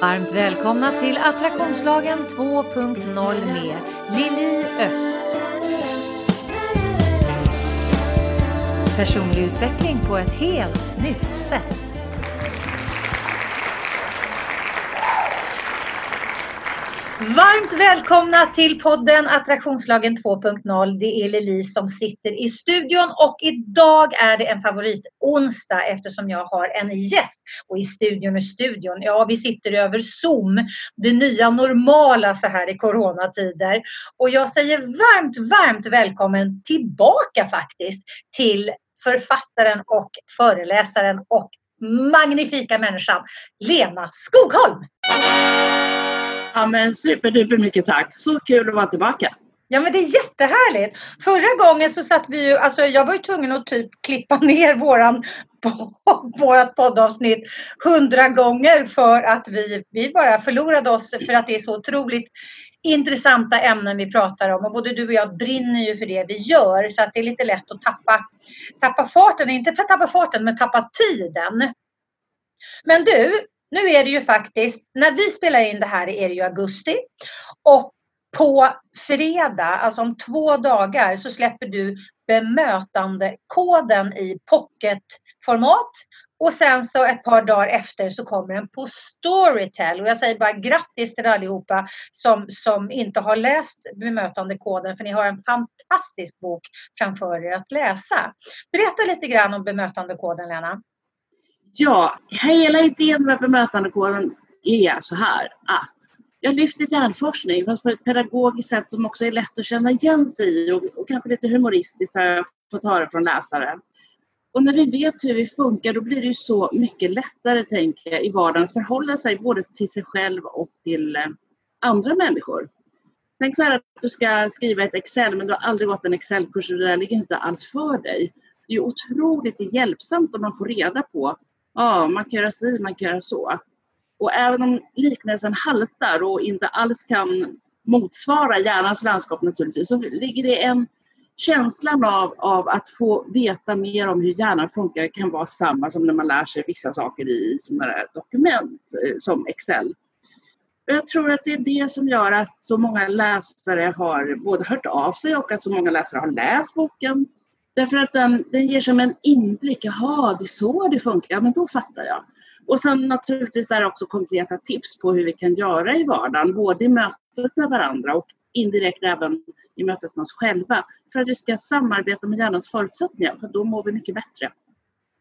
Varmt välkomna till Attraktionslagen 2.0 med Lili Öst. Personlig utveckling på ett helt nytt sätt. Varmt välkomna till podden Attraktionslagen 2.0. Det är Lili som sitter i studion och idag är det en favoritonsdag eftersom jag har en gäst. Och i studion är studion, ja vi sitter över Zoom, det nya normala så här i coronatider. Och jag säger varmt, varmt välkommen tillbaka faktiskt till författaren och föreläsaren och magnifika människan Lena Skogholm. Ja men superduper mycket tack. Så kul att vara tillbaka. Ja men det är jättehärligt. Förra gången så satt vi ju, alltså jag var ju tvungen att typ klippa ner våran vårat poddavsnitt hundra gånger för att vi, vi bara förlorade oss för att det är så otroligt intressanta ämnen vi pratar om och både du och jag brinner ju för det vi gör så att det är lite lätt att tappa, tappa farten, inte för att tappa farten men tappa tiden. Men du, nu är det ju faktiskt, när vi spelar in det här är det ju augusti och på fredag, alltså om två dagar, så släpper du bemötandekoden i pocketformat och sen så ett par dagar efter så kommer den på Storytel. Och jag säger bara grattis till allihopa som, som inte har läst bemötandekoden för ni har en fantastisk bok framför er att läsa. Berätta lite grann om bemötandekoden Lena. Ja, hela idén med bemötandekoden är så här att jag lyfter hjärnforskning fast på ett pedagogiskt sätt som också är lätt att känna igen sig i och, och kanske lite humoristiskt har jag fått höra från läsare. Och när vi vet hur vi funkar då blir det ju så mycket lättare tänker jag, i vardagen att förhålla sig både till sig själv och till eh, andra människor. Tänk så här att du ska skriva ett Excel men du har aldrig gått en Excel-kurs och det där ligger inte alls för dig. Det är otroligt hjälpsamt om man får reda på ja, man kan göra si, man kan göra så. Och även om liknelsen haltar och inte alls kan motsvara hjärnans landskap naturligtvis, så ligger det en känslan av, av att få veta mer om hur hjärnan funkar kan vara samma som när man lär sig vissa saker i sådana dokument eh, som Excel. Jag tror att det är det som gör att så många läsare har både hört av sig och att så många läsare har läst boken Därför att den, den ger som en inblick. Jaha, det är så det funkar. Ja, men då fattar jag. Och sen naturligtvis är det också konkreta tips på hur vi kan göra i vardagen. Både i mötet med varandra och indirekt även i mötet med oss själva. För att vi ska samarbeta med hjärnans förutsättningar. För då mår vi mycket bättre.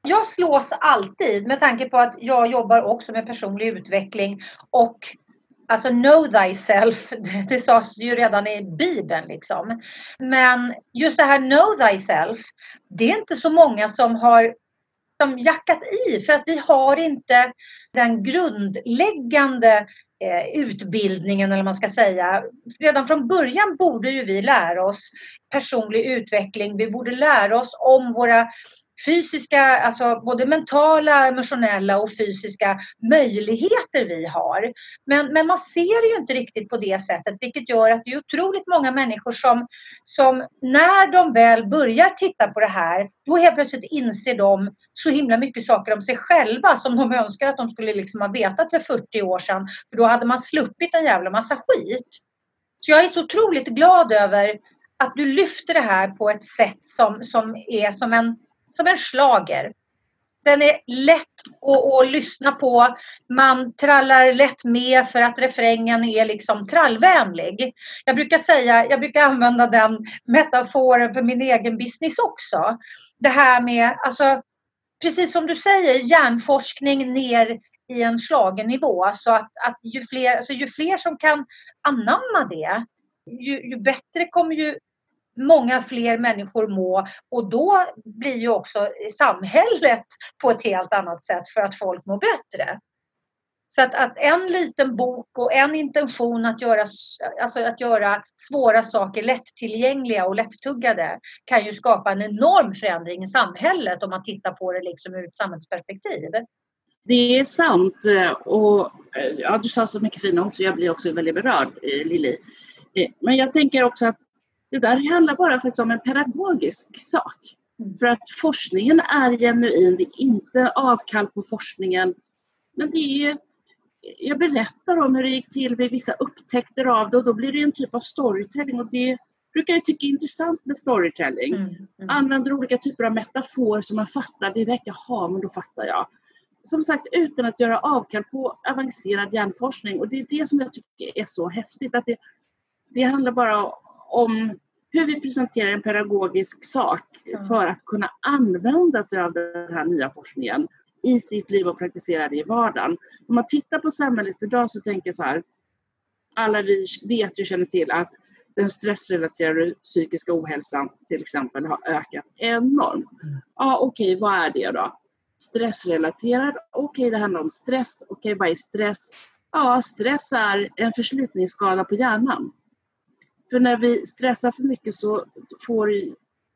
Jag slås alltid med tanke på att jag jobbar också med personlig utveckling och Alltså know thyself, det sades ju redan i Bibeln liksom. Men just det här know thyself, det är inte så många som har som jackat i för att vi har inte den grundläggande eh, utbildningen eller man ska säga. Redan från början borde ju vi lära oss personlig utveckling. Vi borde lära oss om våra fysiska, alltså både mentala, emotionella och fysiska möjligheter vi har. Men, men man ser det ju inte riktigt på det sättet vilket gör att det är otroligt många människor som, som när de väl börjar titta på det här då helt plötsligt inser de så himla mycket saker om sig själva som de önskar att de skulle liksom ha vetat för 40 år sedan. För då hade man sluppit en jävla massa skit. Så jag är så otroligt glad över att du lyfter det här på ett sätt som, som är som en som en slager. Den är lätt att, att, lyssna på. Man trallar lätt med för att refrängen är liksom trallvänlig. Jag brukar säga, jag brukar använda den metaforen för min egen business också. Det här med, alltså, precis som du säger, hjärnforskning ner i en slagenivå. Så att, att ju, fler, alltså ju fler som kan anamma det, ju, ju bättre kommer ju många fler människor må och då blir ju också samhället på ett helt annat sätt för att folk mår bättre. Så att, att, en liten bok och en intention att göra, alltså att göra svåra saker lättillgängliga och lättuggade kan ju skapa en enorm förändring i samhället om man tittar på det liksom ur ett samhällsperspektiv. Det är sant. Eh, och, eh, ja, du sa så mycket fina ord så jag blir också väldigt berörd, eh, Lili. Men jag tänker också att det där handlar bara faktiskt om en pedagogisk sak. För att forskningen är genuin, det är inte avkall på forskningen. Men det är jag berättar om hur det gick till vid vissa upptäckter av det och då blir det en typ av storytelling och det brukar jag tycka är intressant med storytelling. Mm, mm. Använder olika typer av metafor som man fattar direkt. Jaha, men då fattar jag. Som sagt utan att göra avkall på avancerad hjärnforskning och det är det som jag tycker är så häftigt. Att det, det handlar bara om hur vi presenterar en pedagogisk sak mm. för att kunna använda sig av den här nya forskningen i sitt liv och praktisera det i vardagen. Om man tittar på samhället idag så tänker jag så här. Alla vi vet och känner till att den stressrelaterade psykiska ohälsan till exempel har ökat enormt. Ja, okej, okay, vad är det då? Stressrelaterad, okej, okay, det handlar om stress. Okej, okay, vad är stress? Ja, stress är en förslitningsskada på hjärnan. För när vi stressar för mycket så får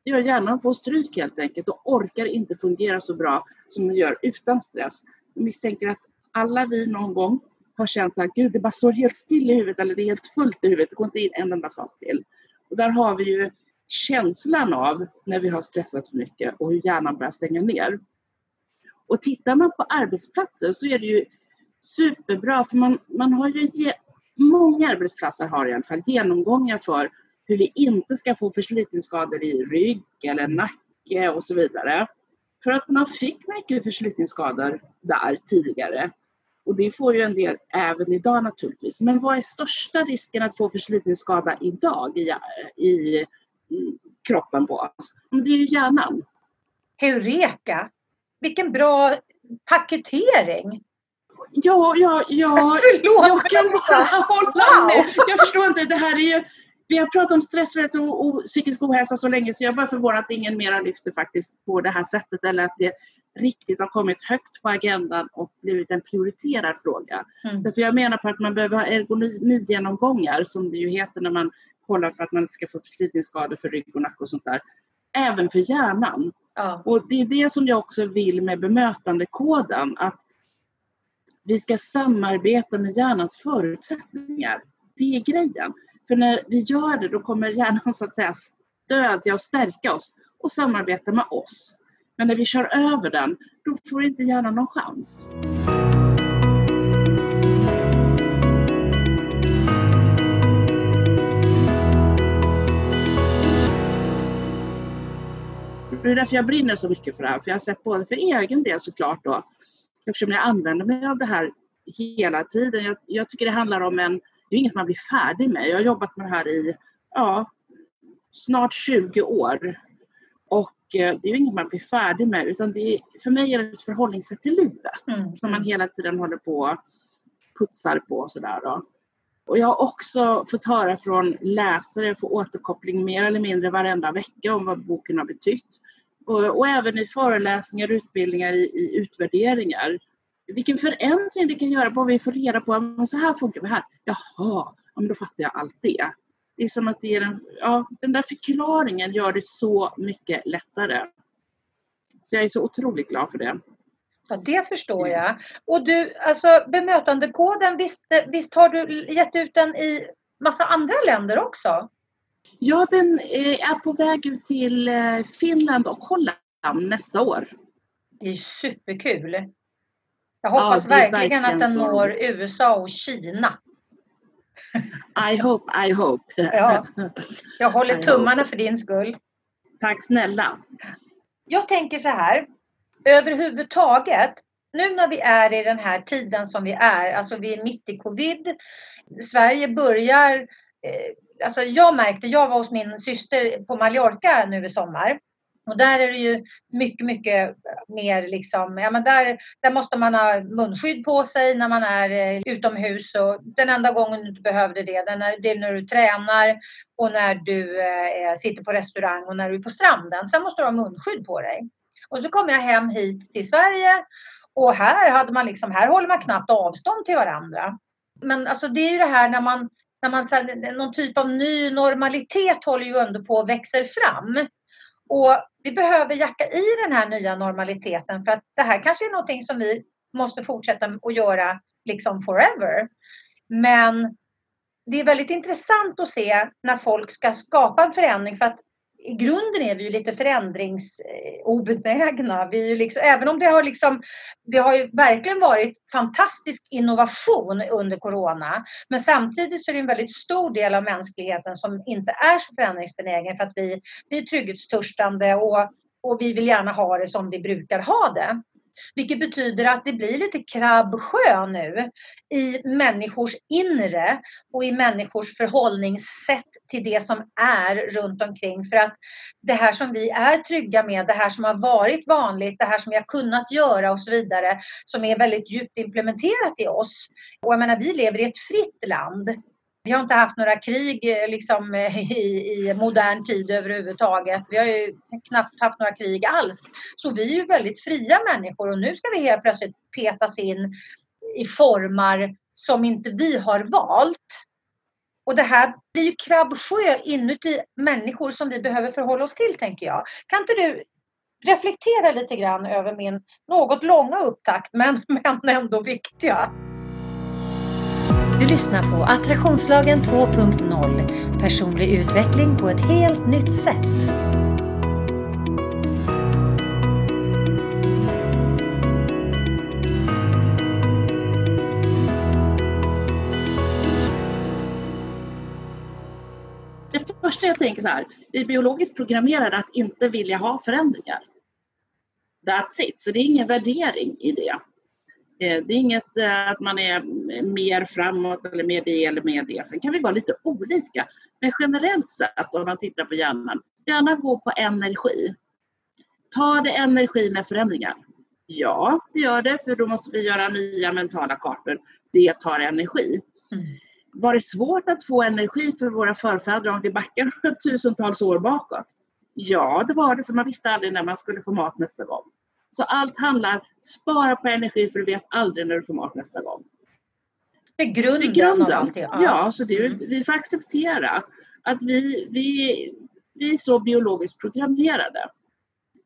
gör hjärnan får stryk helt enkelt och orkar inte fungera så bra som den gör utan stress. Jag misstänker att alla vi någon gång har känt så här, gud det bara står helt still i huvudet eller det är helt fullt i huvudet, det går inte in en enda sak till. Och där har vi ju känslan av när vi har stressat för mycket och hur hjärnan börjar stänga ner. Och tittar man på arbetsplatser så är det ju superbra för man, man har ju många arbetsplatser har i alla fall genomgångar för hur vi inte ska få förslitningsskador i rygg eller nacke och så vidare. För att man fick mycket förslitningsskador där tidigare. Och det får ju en del även idag naturligtvis. Men vad är största risken att få förslitningsskada idag i, i, mm, kroppen på oss? Det är ju hjärnan. Heureka! Vilken bra paketering! Ja, ja, ja. Förlåt, jag kan bara hålla med. Jag förstår inte, det här är ju vi har pratat om stressrätt och, och psykisk ohälsa så länge så jag är bara förvånad att ingen mer lyfter faktiskt på det här sättet eller att det riktigt har kommit högt på agendan och blivit en prioriterad fråga. Mm. Därför jag menar på att man behöver ha ergonomigenomgångar som det ju heter när man kollar för att man inte ska få förslitningsskador för rygg och nacke och sånt där. Även för hjärnan. Ja. Och det är det som jag också vill med bemötandekoden att vi ska samarbeta med hjärnans förutsättningar. Det är grejen. För när vi gör det då kommer hjärnan så att säga stödja och stärka oss och samarbeta med oss. Men när vi kör över den, då får inte hjärnan någon chans. Det är därför jag brinner så mycket för det här. För jag har sett både för egen del såklart då, eftersom jag använder mig av det här hela tiden. Jag, jag tycker det handlar om en det är inget man blir färdig med. Jag har jobbat med det här i ja, snart 20 år. Och eh, det är inget man blir färdig med utan det är, för mig är det ett förhållningssätt till livet mm. som man mm. hela tiden håller på och putsar på och sådär. Och jag har också fått höra från läsare, jag får återkoppling mer eller mindre varenda vecka om vad boken har betytt. Och, och även i föreläsningar, utbildningar, i, i utvärderingar vilken förändring det kan göra om vi får reda på att så här funkar det här. Jaha, men då fattar jag allt det. Det är som att det är en, ja, den där förklaringen gör det så mycket lättare. Så jag är så otroligt glad för det. Ja, det förstår jag. Och du, alltså bemötandekoden, visst, visst har du gett ut den i massa andra länder också? Ja, den är på väg ut till eh, Finland och Holland nästa år. Det är superkul. Jag hoppas ja, verkligen, verkligen, att den så. når USA och Kina. I hope, I hope. Ja, jag håller I tummarna hope. för din skull. Tack snälla. Jag tänker så här, överhuvudtaget, nu när vi är i den här tiden som vi är, alltså vi är mitt i covid, Sverige börjar, eh, alltså jag märkte, jag var hos min syster på Mallorca nu i sommar och där är det ju mycket, mycket mer liksom, ja men där, där måste man ha munskydd på sig när man är eh, utomhus och den enda gången du inte behövde det, det är när du tränar och när du eh, sitter på restaurang och när du är på stranden. Sen måste du ha munskydd på dig. Och så kom jag hem hit till Sverige och här hade man liksom, här håller man knappt avstånd till varandra. Men alltså det är ju det här när man, när man, någon typ av ny normalitet håller ju ändå på att växer fram. Och vi behöver jacka i den här nya normaliteten för att det här kanske är någonting som vi måste fortsätta att göra liksom forever. Men det är väldigt intressant att se när folk ska skapa en förändring för att i grunden är vi ju lite förändringsobenägna. Vi liksom, även om det har, liksom, det har ju verkligen varit fantastisk innovation under corona. Men samtidigt så är det en väldigt stor del av mänskligheten som inte är så förändringsbenägen för att vi, vi är trygghetstörstande och, och vi vill gärna ha det som vi brukar ha det. Vilket betyder att det blir lite krabbsjö nu i människors inre och i människors förhållningssätt till det som är runt omkring. För att det här som vi är trygga med, det här som har varit vanligt, det här som vi har kunnat göra och så vidare, som är väldigt djupt implementerat i oss. Och jag menar, vi lever i ett fritt land. Vi har inte haft några krig eh, liksom, eh, i, i, modern tid överhuvudtaget. Vi har ju knappt haft några krig alls. Så vi är ju väldigt fria människor och nu ska vi helt plötsligt petas in i formar som inte vi har valt. Och det här blir ju krabbsjö inuti människor som vi behöver förhålla oss till, tänker jag. Kan inte du reflektera lite grann över min något långa upptakt, men, men ändå viktiga? Du lyssnar på Attraktionslagen 2.0 Personlig utveckling på ett helt nytt sätt. Det första jag tänker så här, vi är biologiskt programmerade att inte vilja ha förändringar. That's it, så det är ingen värdering i det. Eh, det är inget eh, att man är mer framåt eller mer det eller mer det. Sen kan vi vara lite olika. Men generellt sett om man tittar på hjärnan, hjärnan går på energi. Tar det energi med förändringar? Ja, det gör det, för då måste vi göra nya mentala kartor. Det tar energi. Mm. Var det svårt att få energi för våra förfäder om vi backar tusentals år bakåt? Ja, det var det, för man visste aldrig när man skulle få mat nästa gång. Så allt handlar, spara på energi för du vet aldrig när du får mat nästa gång. Det är grunden, det är grunden. av allt. Ja, ja så det, mm. vi får acceptera att vi, vi, vi är så biologiskt programmerade.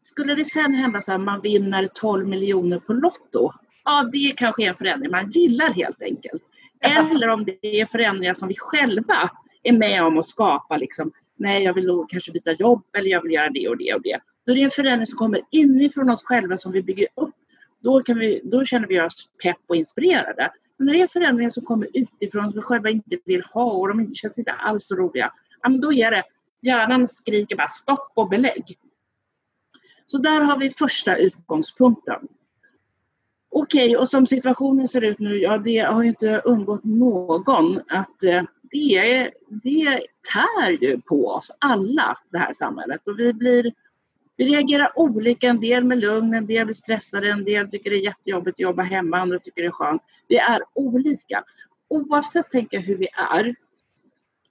Skulle det sen hända så att man vinner 12 miljoner på Lotto, ja det kanske är en förändring man gillar helt enkelt. Eller om det är förändringar som vi själva är med om att skapa. Liksom, nej, jag vill nog kanske byta jobb eller jag vill göra det och det och det. Då är det en förändring som kommer inifrån oss själva som vi bygger upp. Då, kan vi, då känner vi oss pepp och inspirerade. Men när det är förändringar som kommer utifrån som vi själva inte vill ha och de känns inte alls så roliga. Ja, men då är det, hjärnan skriker bara stopp och belägg. Så där har vi första utgångspunkten. Okej, okay, och som situationen ser ut nu, ja det har ju inte undgått någon att eh, det, det tär ju på oss alla, det här samhället. Och vi blir vi reagerar olika, en del med lugn, en del blir stressade, en del tycker det är jättejobbigt att jobba hemma, andra tycker det är skönt. Vi är olika. Oavsett tänka hur vi är,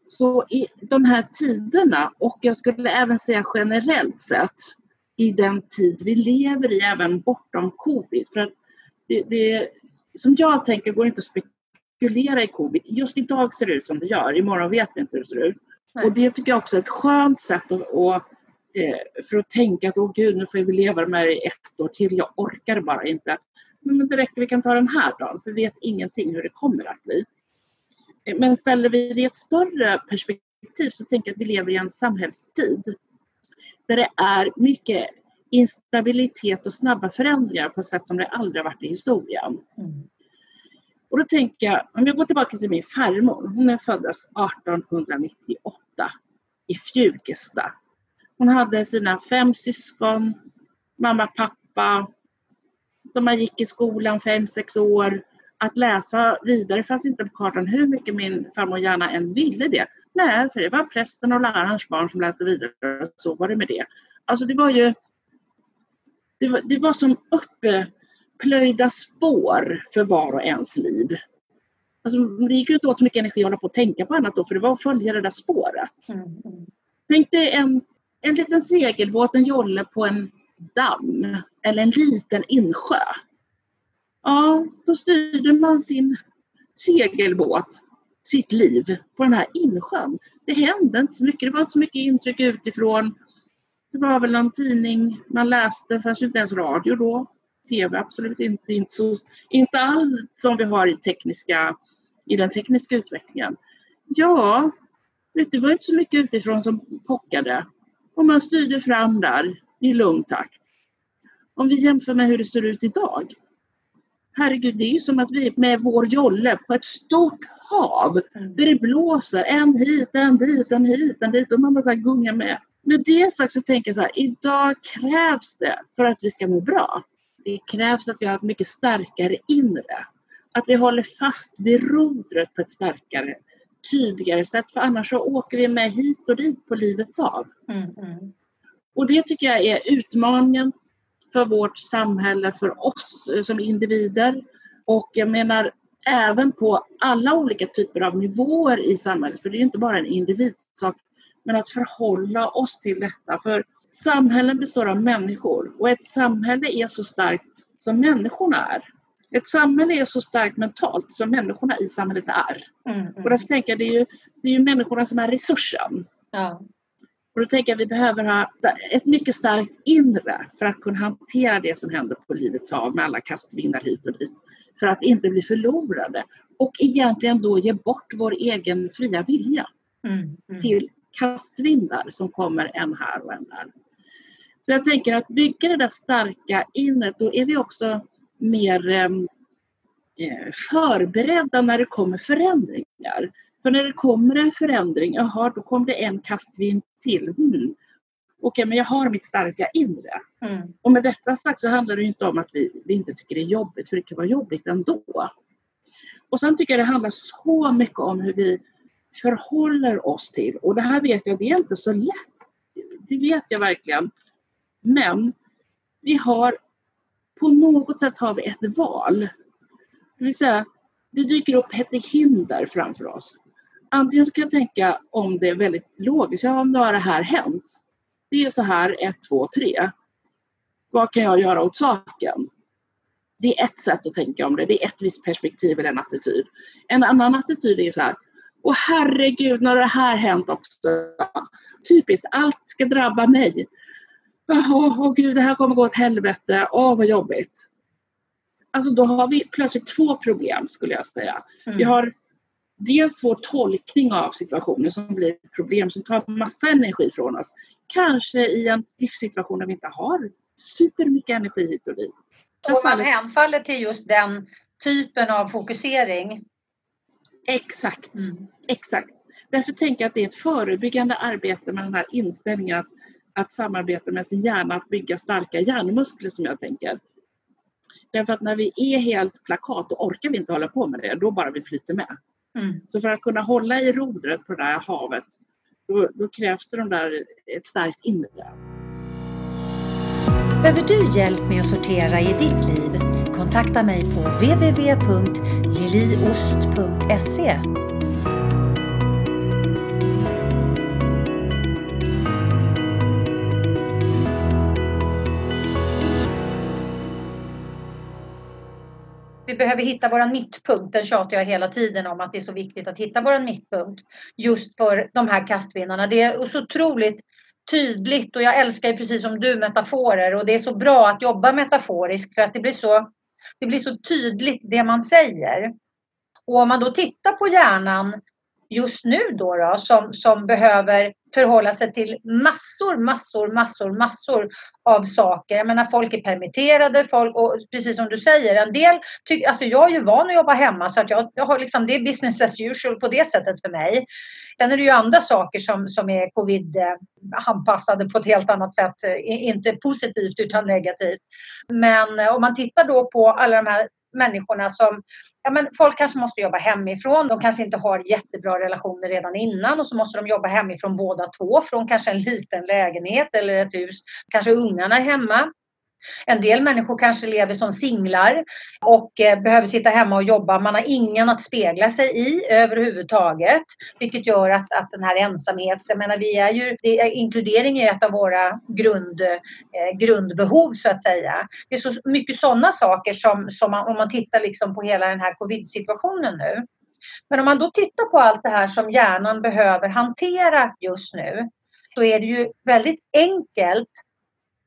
så i de här tiderna och jag skulle även säga generellt sett i den tid vi lever i, även bortom covid. För att det, det, som jag tänker går inte att spekulera i covid. Just idag ser det ut som det gör, imorgon vet vi inte hur det ser ut. Nej. Och det tycker jag också är ett skönt sätt att, att för att tänka att åh gud, nu får vi leva med det i ett år till. Jag orkar bara inte. Men det räcker, vi kan ta den här dagen, för vi vet ingenting hur det kommer att bli. Eh, men ställer vi det i ett större perspektiv så tänker jag att vi lever i en samhällstid där det är mycket instabilitet och snabba förändringar på ett sätt som det aldrig varit i historien. Mm. Och då tänker jag, om jag går tillbaka till min farmor, hon föddes 1898 i Fjugesta hon hade sina fem syskon, mamma, pappa. De gick i skolan fem, sex år. Att läsa vidare fanns inte på kartan hur mycket min farmor gärna än ville det. Nej, för det var prästen och lärarens barn som läste vidare. Så var det med det. Alltså det var ju det var, det var som upplöjda spår för var och ens liv. Alltså, det gick ju inte åt så mycket energi att hålla på och tänka på annat då, för det var att följa det där spåret. Mm. mm. Tänk dig en en liten segelbåt, en jolle på en damm eller en liten insjö. Ja, då styrde man sin segelbåt, sitt liv, på den här insjön. Det hände inte så mycket, det var inte så mycket intryck utifrån. Det var väl någon tidning man läste, det fanns ju inte ens radio då. TV absolut inte, inte, så, inte allt som vi har i, tekniska, i den tekniska utvecklingen. Ja, det var inte så mycket utifrån som pockade. Och man styrde fram där i lugn takt. Om vi jämför med hur det ser ut idag. Herregud, det är ju som att vi med vår jolle på ett stort hav där det blåser en hit, en dit, en hit, en dit och man bara så gungar med. Med det sagt så tänker jag så här, idag krävs det för att vi ska må bra. Det krävs att vi har ett mycket starkare inre. Att vi håller fast vid rodret på ett starkare, tydligare sätt för annars så åker vi med hit och dit på livets hav. Mm, mm. Och det tycker jag är utmaningen för vårt samhälle, för oss som individer. Och jag menar även på alla olika typer av nivåer i samhället, för det är inte bara en individsak, men att förhålla oss till detta. För samhällen består av människor och ett samhälle är så starkt som människorna är. Ett samhälle är så starkt mentalt som människorna i samhället är. Mm, mm. Och därför tänker jag, det är ju, det är ju människorna som är resursen. Ja. Och då tänker jag att vi behöver ha ett mycket starkt inre för att kunna hantera det som händer på livets hav med alla kastvindar hit och dit. För att inte bli förlorade. Och egentligen då ge bort vår egen fria vilja mm, mm. till kastvindar som kommer en här och en där. Så jag tänker att bygga det där starka inret, då är vi också mer ehm, eh, förberedda när det kommer förändringar. För när det kommer en förändring, jaha, då kommer det en kastvind till. Mm. Okej, men jag har mitt starka inre. Mm. Och med detta sagt så handlar det inte om att vi, vi inte tycker det är jobbigt, för det kan vara jobbigt ändå. Och sen tycker jag det handlar så mycket om hur vi förhåller oss till, och det här vet jag, det är inte så lätt. Det vet jag verkligen. Men vi har, på något sätt har vi ett val. Det vill säga, det dyker upp ett hinder framför oss. Antingen så kan jag tänka om det är väldigt logiskt, ja nu har det här hänt. Det är så här, ett, två, tre. Vad kan jag göra åt saken? Det är ett sätt att tänka om det, det är ett visst perspektiv eller en attityd. En annan attityd är så här, åh herregud, nu har det här hänt också. Typiskt, allt ska drabba mig. Åh, oh, gud, det här kommer gå åt helvete. Åh, oh, vad jobbigt. Alltså då har vi plötsligt två problem skulle jag säga. Mm. Vi har dels vår tolkning av situationen som blir ett problem som tar massa energi från oss. Kanske i en livssituation där vi inte har supermycket energi hit och dit. Och man hänfaller till just den typen av fokusering. Exakt, mm. exakt. Därför tänker jag att det är ett förebyggande arbete med den här inställningen att, att samarbeta med sin hjärna, att bygga starka hjärnmuskler som jag tänker. Därför att när vi är helt plakat, då orkar vi inte hålla på med det, då bara vi flyter med. Mm. Så för att kunna hålla i rodret på det här havet, då, då krävs det de där, ett starkt inre. Behöver du hjälp med att sortera i ditt liv? Kontakta mig på www.liliost.se behöver hitta våran mittpunkt. Den tjatar jag hela tiden om att det är så viktigt att hitta våran mittpunkt just för de här kastvinnarna. Det är så otroligt tydligt och jag älskar ju precis som du metaforer och det är så bra att jobba metaforiskt för att det blir så, det blir så tydligt det man säger. Och om man då tittar på hjärnan just nu då, då som, som behöver förhålla sig till massor, massor, massor, massor av saker. Jag menar folk är permitterade, folk, och precis som du säger, en del tycker, alltså jag är ju van att jobba hemma så att jag, jag har liksom, det är business as usual på det sättet för mig. Sen är det ju andra saker som, som är covid-anpassade eh, på ett helt annat sätt, eh, inte positivt utan negativt. Men eh, om man tittar då på alla de här människorna som, ja men folk kanske måste jobba hemifrån, de kanske inte har jättebra relationer redan innan och så måste de jobba hemifrån båda två från kanske en liten lägenhet eller ett hus. Kanske ungarna är hemma. En del människor kanske lever som singlar och eh, behöver sitta hemma och jobba. Man har ingen att spegla sig i överhuvudtaget. Vilket gör att, att den här ensamheten, jag menar vi är ju, det är, inkludering är ett av våra grund, eh, grundbehov så att säga. Det är så mycket sådana saker som, som man, om man tittar liksom på hela den här covid-situationen nu. Men om man då tittar på allt det här som hjärnan behöver hantera just nu så är det ju väldigt enkelt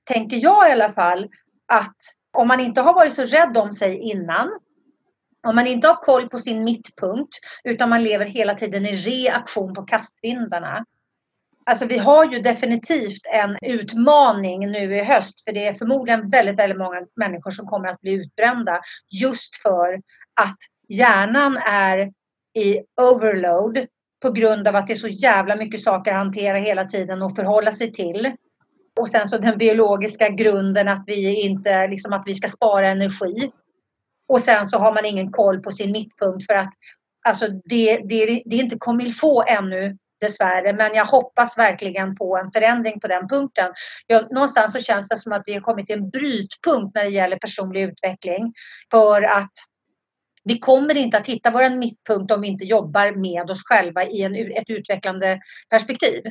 tänker jag i alla fall, att om man inte har varit så rädd om sig innan, om man inte har koll på sin mittpunkt, utan man lever hela tiden i reaktion på kastvindarna, Alltså vi har ju definitivt en utmaning nu i höst för det är förmodligen väldigt, väldigt många människor som kommer att bli utbrända just för att hjärnan är i overload på grund av att det är så jävla mycket saker att hantera hela tiden och förhålla sig till. Och sen så den biologiska grunden att vi inte, liksom att vi ska spara energi. Och sen så har man ingen koll på sin mittpunkt för att alltså det, det, det är inte comme få ännu dessvärre. Men jag hoppas verkligen på en förändring på den punkten. Jag, någonstans så känns det som att vi har kommit till en brytpunkt när det gäller personlig utveckling. För att vi kommer inte att hitta vår mittpunkt om vi inte jobbar med oss själva i en, ett utvecklande perspektiv.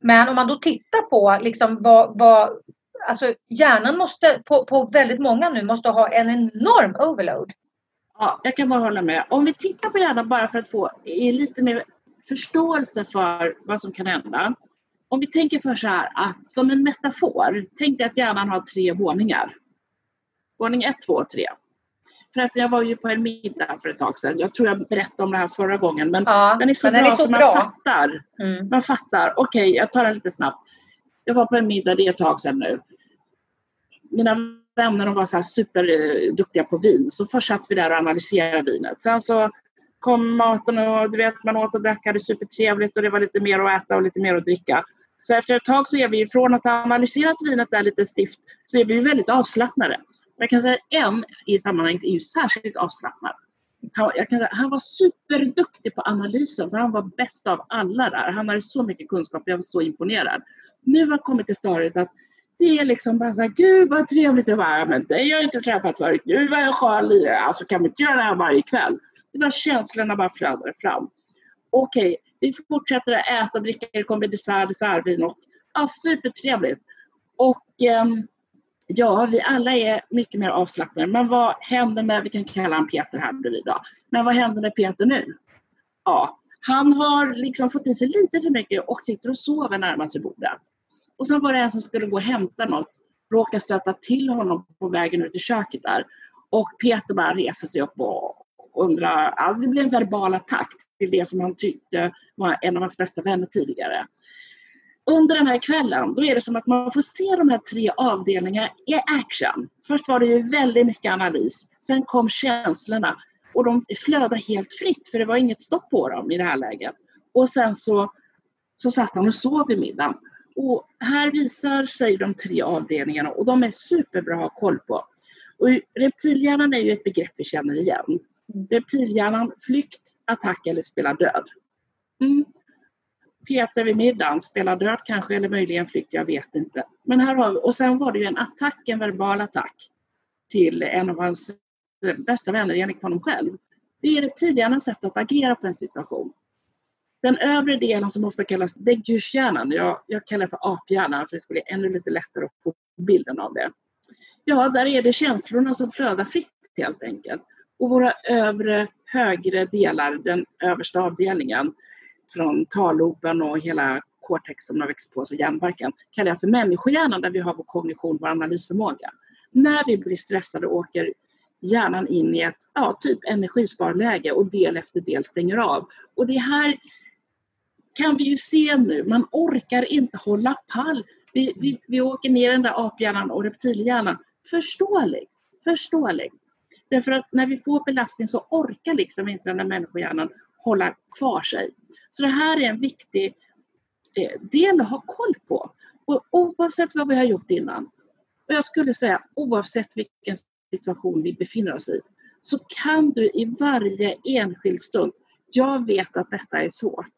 Men om man då tittar på liksom vad, vad alltså hjärnan måste på, på väldigt många nu måste ha en enorm overload. Ja, jag kan bara hålla med. Om vi tittar på hjärnan bara för att få lite mer förståelse för vad som kan hända. Om vi tänker för så här att som en metafor, tänk dig att hjärnan har tre våningar. Våning 1, 2 och tre. Förresten, jag var ju på en middag för ett tag sedan. Jag tror jag berättade om det här förra gången. Men ja, den är så bra, är så bra. man fattar. Mm. Man fattar. Okej, okay, jag tar den lite snabbt. Jag var på en middag, det är ett tag sedan nu. Mina vänner de var så här superduktiga på vin. Så först satt vi där och analyserade vinet. Sen så kom maten och du vet, man åt och drack, hade supertrevligt och det var lite mer att äta och lite mer att dricka. Så efter ett tag så är vi från att ha analyserat vinet där lite stift så är vi väldigt avslappnade. Jag kan säga en i sammanhanget är ju särskilt avslappnad. Han, jag kan säga, han var superduktig på analysen för han var bäst av alla där. Han hade så mycket kunskap, jag var så imponerad. Nu har kommit till stadiet att det är liksom bara så här, gud vad trevligt det var, men dig har jag inte träffat förut, gud vad jag skön lirare, alltså kan vi inte göra det här varje kväll? Det var känslorna bara flödade fram. Okej, vi fortsätter att äta, dricka, det kommer dessert, dessertvin och ja, supertrevligt. Och um, ja, vi alla är mycket mer avslappnade. Men vad händer med, vi kan kalla honom Peter här bredvid då. Men vad händer med Peter nu? Ja, han har liksom fått i sig lite för mycket och sitter och sover närmast vid bordet. Och sen var det en som skulle gå och hämta något, råkade stöta till honom på vägen ut i köket där. Och Peter bara reser sig upp och undrar, alltså det blev en verbal attack till det som han tyckte var en av hans bästa vänner tidigare under den här kvällen, då är det som att man får se de här tre avdelningarna i action. Först var det ju väldigt mycket analys. Sen kom känslorna och de flödade helt fritt för det var inget stopp på dem i det här läget. Och sen så, så satt han och sov vid middagen. Och här visar sig de tre avdelningarna och de är superbra att ha koll på. Och reptilhjärnan är ju ett begrepp vi känner igen. Reptilhjärnan, flykt, attack eller spela död. Mm. Peter vid middagen spelar död kanske eller möjligen flykt, jag vet inte. Men här har vi, och sen var det ju en attack, en verbal attack till en av hans bästa vänner enligt honom själv. Det är reptilhjärnans sätt att agera på en situation. Den övre delen som ofta kallas däggdjurshjärnan, jag, jag kallar det för aphjärnan för det skulle bli ännu lite lättare att få bilden av det. Ja, där är det känslorna som flödar fritt helt enkelt. Och våra övre högre delar, den översta avdelningen, från talloben och hela cortex som har växt på sig, hjärnbarken, kallar jag för människohjärnan där vi har vår kognition, vår analysförmåga. När vi blir stressade åker hjärnan in i ett ja, typ energisparläge och del efter del stänger av. Och det här kan vi ju se nu, man orkar inte hålla pall. Vi, vi, vi åker ner den där aphjärnan och reptilhjärnan. Förståeligt, förståeligt. Därför att när vi får belastning så orkar liksom inte den där människohjärnan hålla kvar sig. Så det här är en viktig eh, del att ha koll på. Och oavsett vad vi har gjort innan. Och jag skulle säga oavsett vilken situation vi befinner oss i så kan du i varje enskild stund, jag vet att detta är svårt.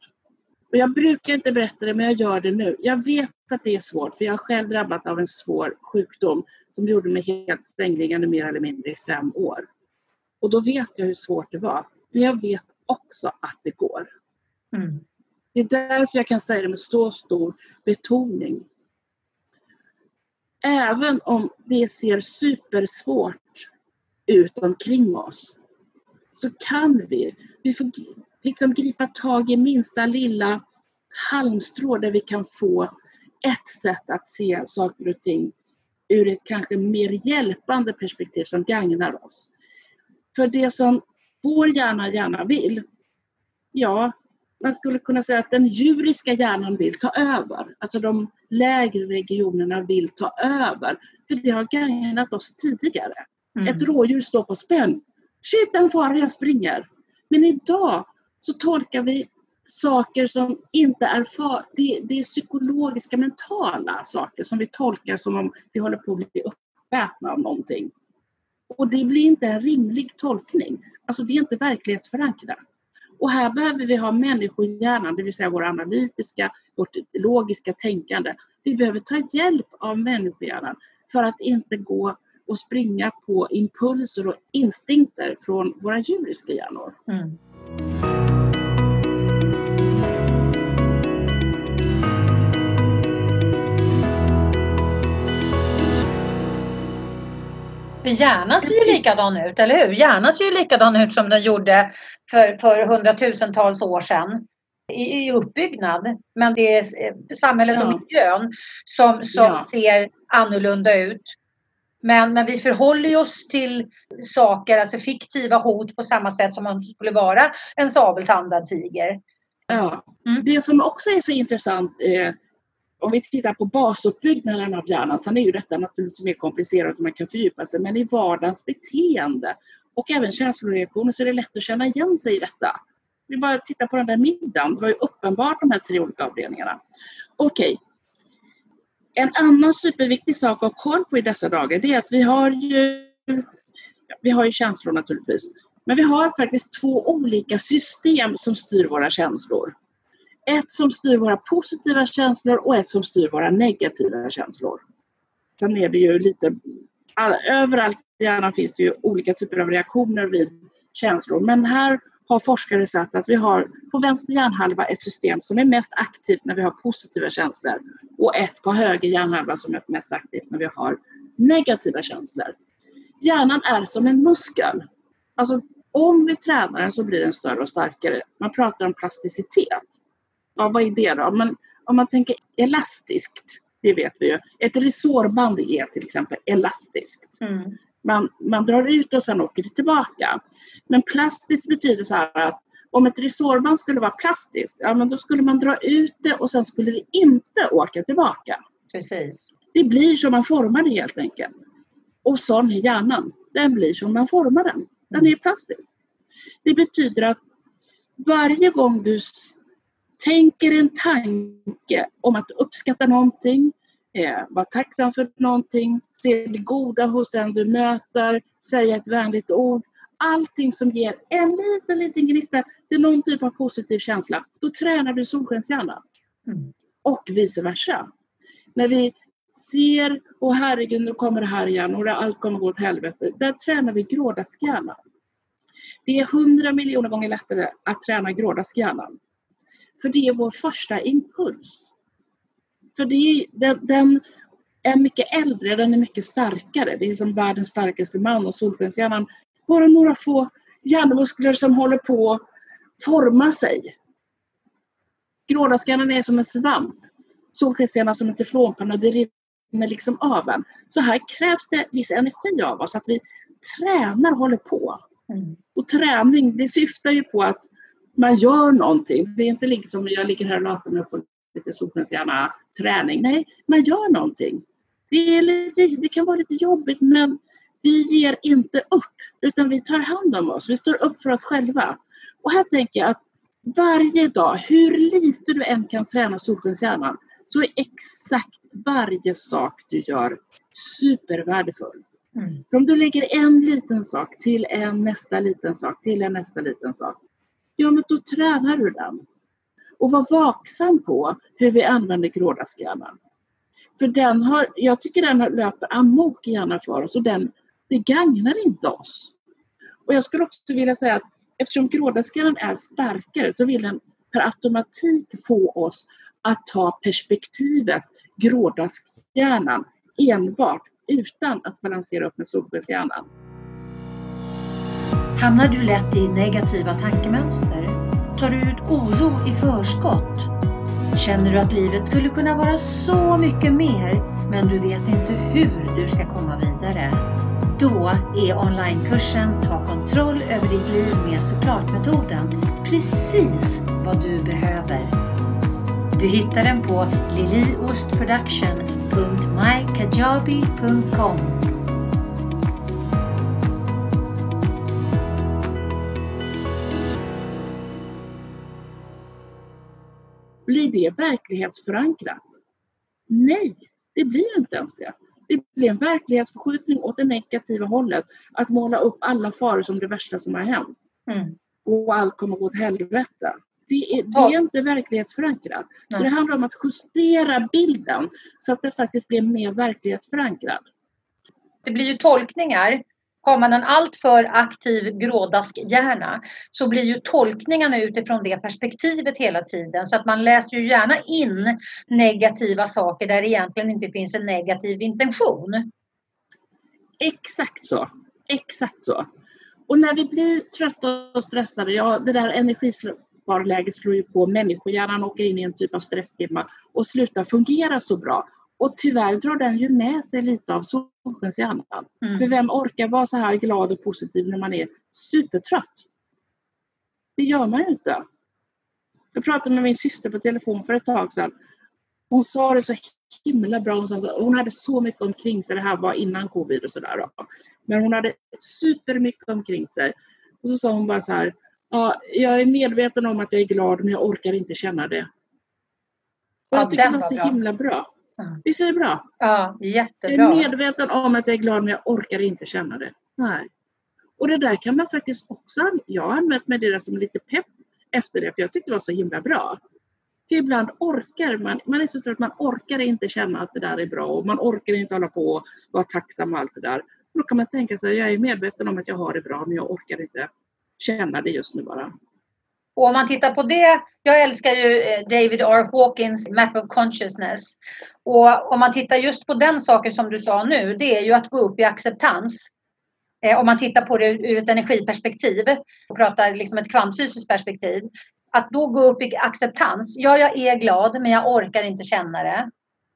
Och jag brukar inte berätta det men jag gör det nu. Jag vet att det är svårt för jag har själv drabbats av en svår sjukdom som gjorde mig helt stängliggande mer eller mindre i fem år. Och då vet jag hur svårt det var. Men jag vet också att det går. Mm. Det är därför jag kan säga det med så stor betoning. Även om det ser supersvårt ut omkring oss så kan vi, vi får liksom gripa tag i minsta lilla halmstrå där vi kan få ett sätt att se saker och ting ur ett kanske mer hjälpande perspektiv som gagnar oss. För det som vår hjärna gärna vill, ja, man skulle kunna säga att den djuriska hjärnan vill ta över. Alltså de lägre regionerna vill ta över. För det har gagnat oss tidigare. Mm. Ett rådjur står på spänn. Shit, en fara, jag springer. Men idag så tolkar vi saker som inte är far det, det är psykologiska, mentala saker som vi tolkar som om vi håller på att bli uppätna av någonting. Och det blir inte en rimlig tolkning. Alltså det är inte verklighetsförankrat. Och här behöver vi ha människohjärnan, det vill säga vår analytiska, vårt logiska tänkande. Vi behöver ta hjälp av människohjärnan för att inte gå och springa på impulser och instinkter från våra djuriska hjärnor. Mm. Hjärnan ser ju likadan ut, eller hur? Hjärnan ser ju likadan ut som den gjorde för, för hundratusentals år sedan i, i uppbyggnad. Men det är eh, samhället ja. och miljön som, som ja. ser annorlunda ut. Men, men vi förhåller oss till saker, alltså fiktiva hot på samma sätt som om det skulle vara en sabeltandad tiger. Ja. Mm. Det som också är så intressant eh, om vi tittar på basuppbyggnaden av hjärnan, sen är ju detta naturligtvis mer komplicerat och man kan fördjupa sig, men i vardagens beteende och även känsloreaktioner så är det lätt att känna igen sig i detta. Vi bara tittar på den där middagen, det var ju uppenbart de här tre olika avdelningarna. Okej. Okay. En annan superviktig sak att ha koll på i dessa dagar, det är att vi har ju, vi har ju känslor naturligtvis, men vi har faktiskt två olika system som styr våra känslor. Ett som styr våra positiva känslor och ett som styr våra negativa känslor. Sen är det ju lite... All, överallt i hjärnan finns det ju olika typer av reaktioner vid känslor. Men här har forskare sagt att vi har på vänster hjärnhalva ett system som är mest aktivt när vi har positiva känslor och ett på höger hjärnhalva som är mest aktivt när vi har negativa känslor. Hjärnan är som en muskel. Alltså om vi tränar den så blir den större och starkare. Man pratar om plasticitet ja, vad är det då? Men om man tänker elastiskt, det vet vi ju. Ett resårband är till exempel elastiskt. Mm. Man, man drar ut och sen åker det tillbaka. Men plastiskt betyder så här att om ett resårband skulle vara plastiskt, ja men då skulle man dra ut det och sen skulle det inte åka tillbaka. Precis. Det blir som man formar det helt enkelt. Och sån är hjärnan. Den blir som man formar den. Den är plastisk. Det betyder att varje gång du tänker en tanke om att uppskatta någonting, eh, vara tacksam för någonting, se det goda hos den du möter, säga ett vänligt ord. Allting som ger en liten, liten gnista till någon typ av positiv känsla, då tränar du solskenshjärnan. Mm. Och vice versa. När vi ser, och herregud nu kommer det här igen och allt kommer gå åt helvete. Där tränar vi grådaskhjärnan. Det är hundra miljoner gånger lättare att träna grådaskhjärnan för det är vår första impuls. För det, den, den är mycket äldre, den är mycket starkare. Det är som världens starkaste man och solskenshjärnan. Bara några få hjärnmuskler som håller på att forma sig. Grådaskhjärnan är som en svamp. Solskenshjärnan som en teflonpanna, det rinner liksom av en. Så här krävs det viss energi av oss, att vi tränar och håller på. Mm. Och träning, det syftar ju på att man gör någonting. Det är inte liksom jag ligger här och latar mig och får lite solskenshjärna träning. Nej, man gör någonting. Det, är lite, det kan vara lite jobbigt men vi ger inte upp utan vi tar hand om oss. Vi står upp för oss själva. Och här tänker jag att varje dag, hur lite du än kan träna solskenshjärnan, så är exakt varje sak du gör supervärdefull. Mm. Om du lägger en liten sak till en nästa liten sak till en nästa liten sak ja men då tränar du den. Och var vaksam på hur vi använder grådaskhjärnan. För den har, jag tycker den löper amok gärna för oss och den, det gagnar inte oss. Och jag skulle också vilja säga att eftersom grådaskhjärnan är starkare så vill den per automatik få oss att ta perspektivet grådaskhjärnan enbart utan att balansera upp med solskenshjärnan. Hamnar du lätt i negativa tankemönster? Tar du ut oro i förskott? Känner du att livet skulle kunna vara så mycket mer, men du vet inte hur du ska komma vidare? Då är onlinekursen Ta kontroll över ditt liv med såklart-metoden precis vad du behöver. Du hittar den på liliostproduction.mykajabi.com det verklighetsförankrat? Nej, det blir inte ens det. Det blir en verklighetsförskjutning åt det negativa hållet. Att måla upp alla faror som det värsta som har hänt. Mm. Och allt kommer gå åt helvete. Det är, det är inte verklighetsförankrat. Så det handlar om att justera bilden så att det faktiskt blir mer verklighetsförankrad. Det blir ju tolkningar. Har man en alltför aktiv grådaskhjärna så blir ju tolkningarna utifrån det perspektivet hela tiden. Så att man läser ju gärna in negativa saker där det egentligen inte finns en negativ intention. Exakt så. Exakt så. Och när vi blir trötta och stressade, ja det där energisparläget slår ju på. Människohjärnan åker in i en typ av stressdimma och slutar fungera så bra. Och tyvärr drar den ju med sig lite av solskenshjärnan. Mm. För vem orkar vara så här glad och positiv när man är supertrött? Det gör man ju inte. Jag pratade med min syster på telefon för ett tag sedan. Hon sa det så himla bra. Hon, sa så, hon hade så mycket omkring sig. Det här var innan covid och sådär. Men hon hade supermycket omkring sig. Och så sa hon bara så här. Ja, jag är medveten om att jag är glad men jag orkar inte känna det. Och Ja, jag tycker det var så bra. himla bra. Visst är det bra? Ja, Jag jättebra. är medveten om att jag är glad men jag orkar inte känna det. Nej. Och det där kan man faktiskt också, jag har använt mig det där som lite pepp efter det för jag tyckte det var så himla bra. För ibland orkar man, man är så trött, man orkar inte känna att det där är bra och man orkar inte hålla på och vara tacksam och allt det där. Och då kan man tänka sig, jag är medveten om att jag har det bra men jag orkar inte känna det just nu bara. Och om man tittar på det, jag älskar ju eh, David R. Hawkins Map of Consciousness. Och om man tittar just på den saken som du sa nu, det är ju att gå upp i acceptans. Eh, om man tittar på det ur ett energiperspektiv och pratar liksom ett kvantfysiskt perspektiv. Att då gå upp i acceptans. Ja, jag är glad men jag orkar inte känna det.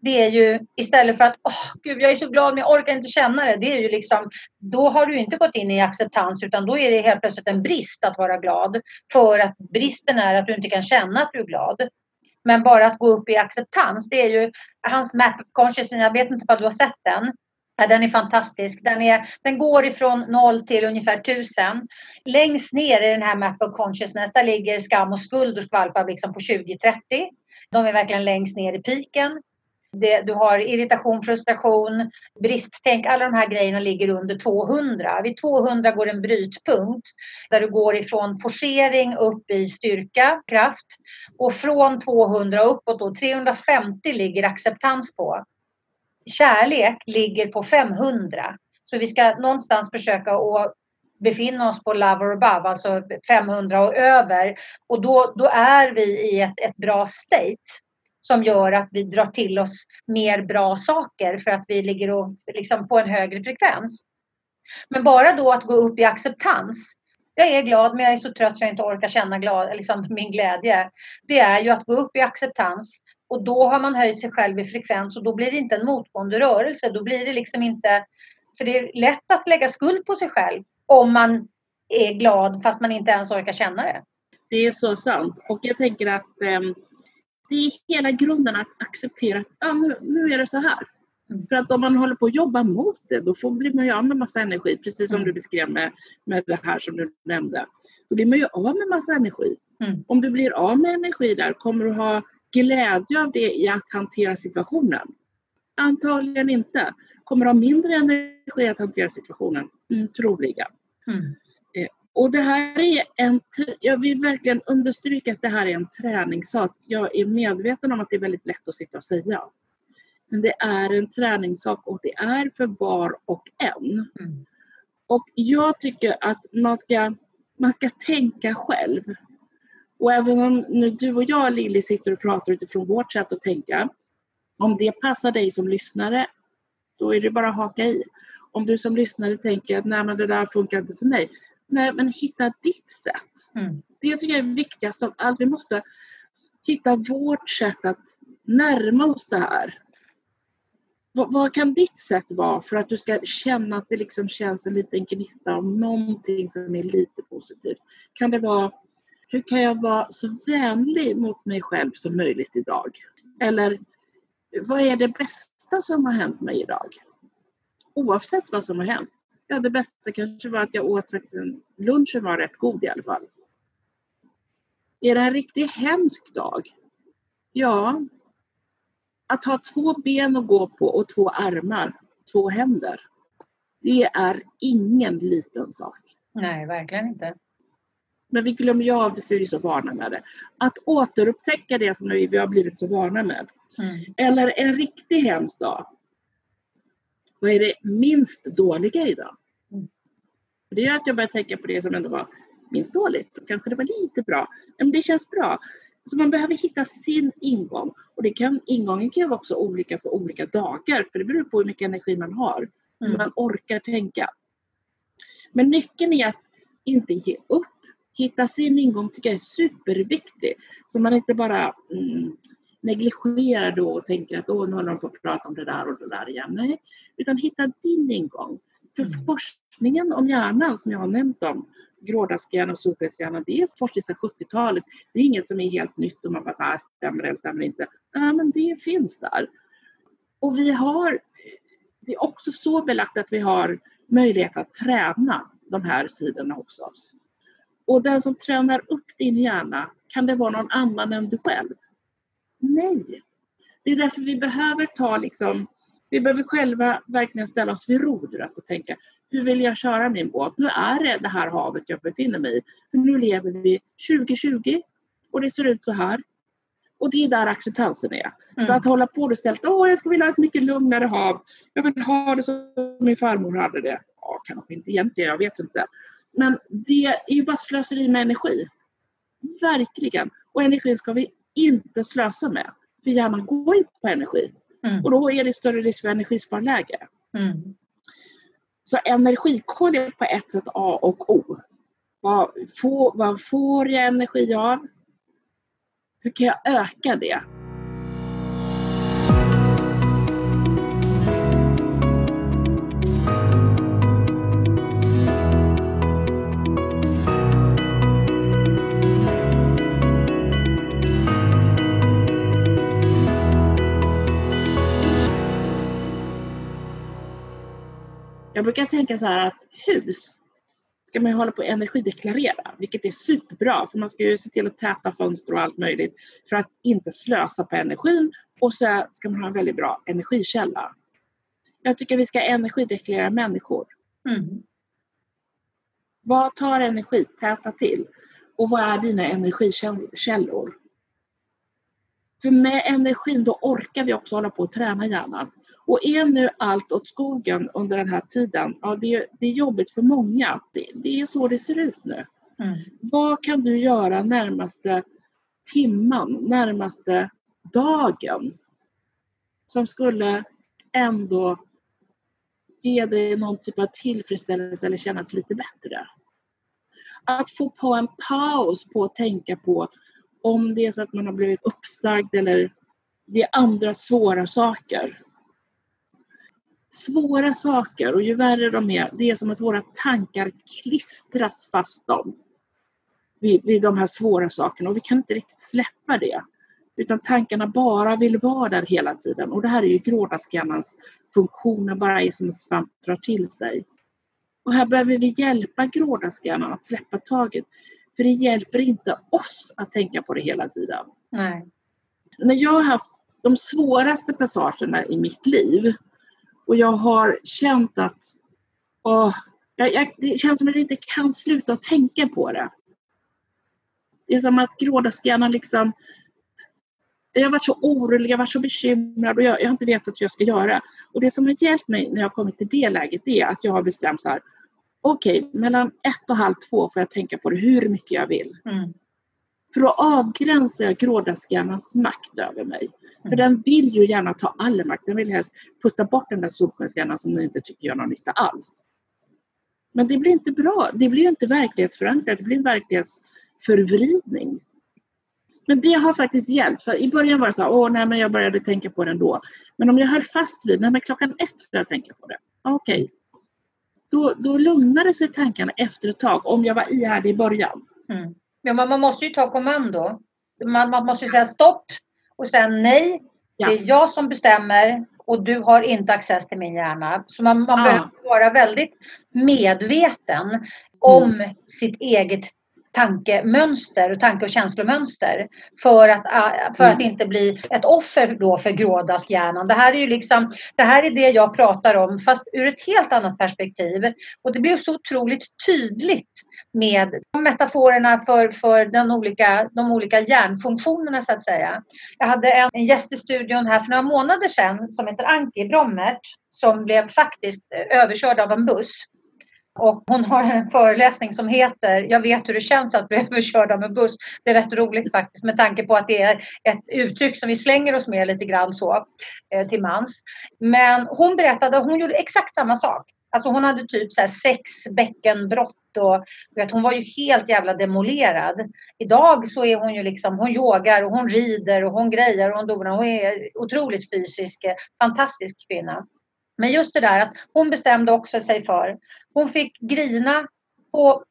Det är ju istället för att åh gud jag är så glad men jag orkar inte känna det. Det är ju liksom, då har du inte gått in i acceptans utan då är det helt plötsligt en brist att vara glad. För att bristen är att du inte kan känna att du är glad. Men bara att gå upp i acceptans, det är ju hans Map of Consciousness, jag vet inte om du har sett den. Ja, den är fantastisk. Den, är, den går ifrån noll till ungefär tusen. Längst ner i den här Map of Consciousness, där ligger skam och skuld och skvalpar liksom på 20-30. De är verkligen längst ner i piken. Det, du har irritation, frustration, bristtänk. Alla de här grejerna ligger under 200. Vid 200 går en brytpunkt där du går ifrån forcering upp i styrka, kraft. Och från 200 uppåt då, 350 ligger acceptans på. Kärlek ligger på 500. Så vi ska någonstans försöka att befinna oss på love or above, alltså 500 och över. Och då, då är vi i ett, ett bra state som gör att vi drar till oss mer bra saker för att vi ligger och, liksom på en högre frekvens. Men bara då att gå upp i acceptans. Jag är glad men jag är så trött så jag inte orkar känna glad, liksom min glädje. Det är ju att gå upp i acceptans och då har man höjt sig själv i frekvens och då blir det inte en motgående rörelse. Då blir det liksom inte... För det är lätt att lägga skuld på sig själv om man är glad fast man inte ens orkar känna det. Det är så sant. Och jag tänker att eh, det är hela grunden att acceptera att ja, nu, nu är det så här. Mm. För att om man håller på att jobba mot det, då får, blir man ju av med massa energi. Precis som Mm. du beskrev med, med det här som du nämnde. Då blir man ju av med massa energi. Mm. Om du blir av med energi där, kommer du ha glädje av det i att hantera situationen? Antagligen inte. Kommer du ha mindre energi att hantera situationen? Troligen. Mm. Och det här är en, jag vill verkligen understryka att det här är en träningssak. Jag är medveten om att det är väldigt lätt att sitta och säga. Men det är en träningssak och det är för var och en. Mm. Och jag tycker att man ska, man ska tänka själv. Och även om nu du och jag Lilly sitter och pratar utifrån vårt sätt att tänka. Om det passar dig som lyssnare, då är det bara att haka i. Om du som lyssnare tänker att nej men det där funkar inte för mig. Nej men hitta ditt sätt. Mm. Det tycker jag är viktigast av allt. Vi måste hitta vårt sätt att närma oss det här. Vad, vad kan ditt sätt vara för att du ska känna att det liksom känns en liten gnista om någonting som är lite positivt? Kan det vara hur kan jag vara så vänlig mot mig själv som möjligt idag? Eller vad är det bästa som har hänt mig idag? Oavsett vad som har hänt. Ja, det bästa kanske var att jag åt faktiskt en lunchen var rätt god i alla fall. Är det en riktigt hemsk dag? Ja. Att ha två ben att gå på och två armar, två händer. Det är ingen liten sak. Nej, verkligen inte. Men vi glömmer ju av det för vi är så vana med det. Att återupptäcka det som vi har blivit så vana med. Mm. Eller en riktig hemsk dag. Vad är det minst dåliga idag? Mm. Det är att jag börjar tänka på det som ändå var minst dåligt. Och kanske det var lite bra. Men det känns bra. Så man behöver hitta sin ingång. Och det kan, ingången kan vara också olika för olika dagar. För det beror på hur mycket energi man har. Hur mm. man orkar tänka. Men nyckeln är att inte ge upp. Hitta sin ingång tycker jag är superviktig. Så man inte bara mm, negligerar då och tänker att Åh, nu håller de på att prata om det där och det där igen. Nej, utan hitta din ingång. För mm. forskningen om hjärnan som jag har nämnt om, grådaskhjärnan och solskenshjärnan, det är forskning sedan 70-talet. Det är inget som är helt nytt och man bara säger stämmer eller stämmer inte. Nej, men det finns där. Och vi har, det är också så belagt att vi har möjlighet att träna de här sidorna hos oss. Och den som tränar upp din hjärna, kan det vara någon annan än du själv? Nej! Det är därför vi behöver ta liksom, vi behöver själva verkligen ställa oss vid rodret och tänka, hur vill jag köra min båt? Nu är det det här havet jag befinner mig i. För nu lever vi 2020 och det ser ut så här. Och det är där acceptansen är. Mm. För att hålla på och ställt, åh jag skulle vilja ha ett mycket lugnare hav. Jag vill ha det som min farmor hade det. Ja, kanske inte egentligen, jag vet inte. Men det är ju bara slöseri med energi. Verkligen. Och energin ska vi inte slösa med. För hjärnan går ju på energi. Mm. Och då är det större risk för energisparläge. Mm. Så energikoll är på ett sätt A och O. Vad får, vad får jag energi av? Hur kan jag öka det? Jag brukar tänka så här att hus ska man ju hålla på att energideklarera, vilket är superbra för man ska ju se till att täta fönster och allt möjligt för att inte slösa på energin och så ska man ha en väldigt bra energikälla. Jag tycker vi ska energideklarera människor. Mm. Vad tar energi? Täta till. Och vad är dina energikällor? För med energin då orkar vi också hålla på att träna hjärnan. Och är nu allt åt skogen under den här tiden, ja det, det är jobbigt för många. Det, det, är så det ser ut nu. Mm. Vad kan du göra närmaste timman, närmaste dagen som skulle ändå ge dig någon typ av tillfredsställelse eller kännas lite bättre? Att få på en paus på att tänka på om det är så att man har blivit uppsagd eller det är andra svåra saker svåra saker och ju värre de är, det är som att våra tankar klistras fast dem vid, vid de här svåra sakerna och vi kan inte riktigt släppa det. Utan tankarna bara vill vara där hela tiden och det här är ju grådaskhjärnans funktioner bara är som en svamp drar till sig. Och här behöver vi hjälpa grådaskhjärnan att släppa taget. För det hjälper inte oss att tänka på det hela tiden. Nej. När jag har haft de svåraste passagerna i mitt liv och jag har känt att åh, jag, jag, det känns som att jag inte kan sluta tänka på det. Det är som att grådaskhjärnan liksom jag har varit så orolig, jag har varit så bekymrad och jag, jag har inte vetat vad jag ska göra. Och det som har hjälpt mig när jag kommit till det läget är att jag har bestämt så här. Okej, okay, mellan ett och halv två får jag tänka på det hur mycket jag vill. Mm. För då avgränsar jag grådaskhjärnans makt över mig. För den vill ju gärna ta all makt. Den vill helst putta bort den där solskenshjärnan som den inte tycker gör någon nytta alls. Men det blir inte bra. Det blir inte verklighetsförankrat. Det blir en verklighetsförvridning. Men det har faktiskt hjälpt. För I början var det så här, åh nej men jag började tänka på det ändå. Men om jag höll fast vid, nej men klockan ett får jag tänka på det. Okej. Okay. Då, då lugnade sig tankarna efter ett tag om jag var ihärdig i början. Mm. Ja, men man måste ju ta kommando. Man, man måste ju säga stopp och sen nej. Ja. Det är jag som bestämmer och du har inte access till min hjärna. Så man, man Ja. behöver vara väldigt medveten om sitt eget tankemönster och tanke och känslomönster för att, äh, för att Mm. inte bli ett offer då för grådaskhjärnan. Det här är ju liksom, det här är det jag pratar om fast ur ett helt annat perspektiv. Och det blir så otroligt tydligt med metaforerna för, för den olika, de olika hjärnfunktionerna så att säga. Jag hade en, en gäst i studion här för några månader sedan som heter Anki Brommert som blev faktiskt eh, överkörd av en buss. Och hon har en föreläsning som heter Jag vet hur det känns att bli överkörd av en buss. Det är rätt roligt faktiskt med tanke på att det är ett uttryck som vi slänger oss med lite grann så eh, till mans. Men hon berättade, hon gjorde exakt samma sak. Alltså hon hade typ så här sex bäckenbrott och vet, hon var ju helt jävla demolerad. Idag så är hon ju liksom, hon yogar och hon rider och hon grejer och hon donar. Hon är otroligt fysisk, eh, fantastisk kvinna. Men just det där att hon bestämde också sig för, hon fick grina på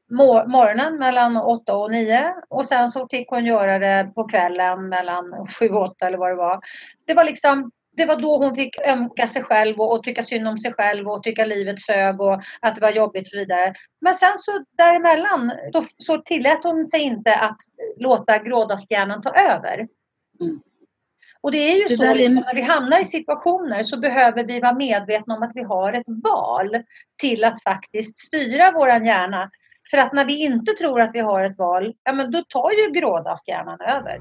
morgonen mellan 8 och 9 och sen så fick hon göra det på kvällen mellan 7 och 8 eller vad det var. Det var liksom det var då hon fick ömka sig själv och, och tycka synd om sig själv och tycka livet sög och att det var jobbigt och så vidare. Men sen så däremellan så, så tillät hon sig inte att låta grådaskhjärnan ta över. Mm. Och det är ju Det så är- liksom, när vi hamnar i situationer så behöver vi vara medvetna om att vi har ett val till att faktiskt styra våran hjärna. För att när vi inte tror att vi har ett val, ja men då tar ju grådaskhjärnan över.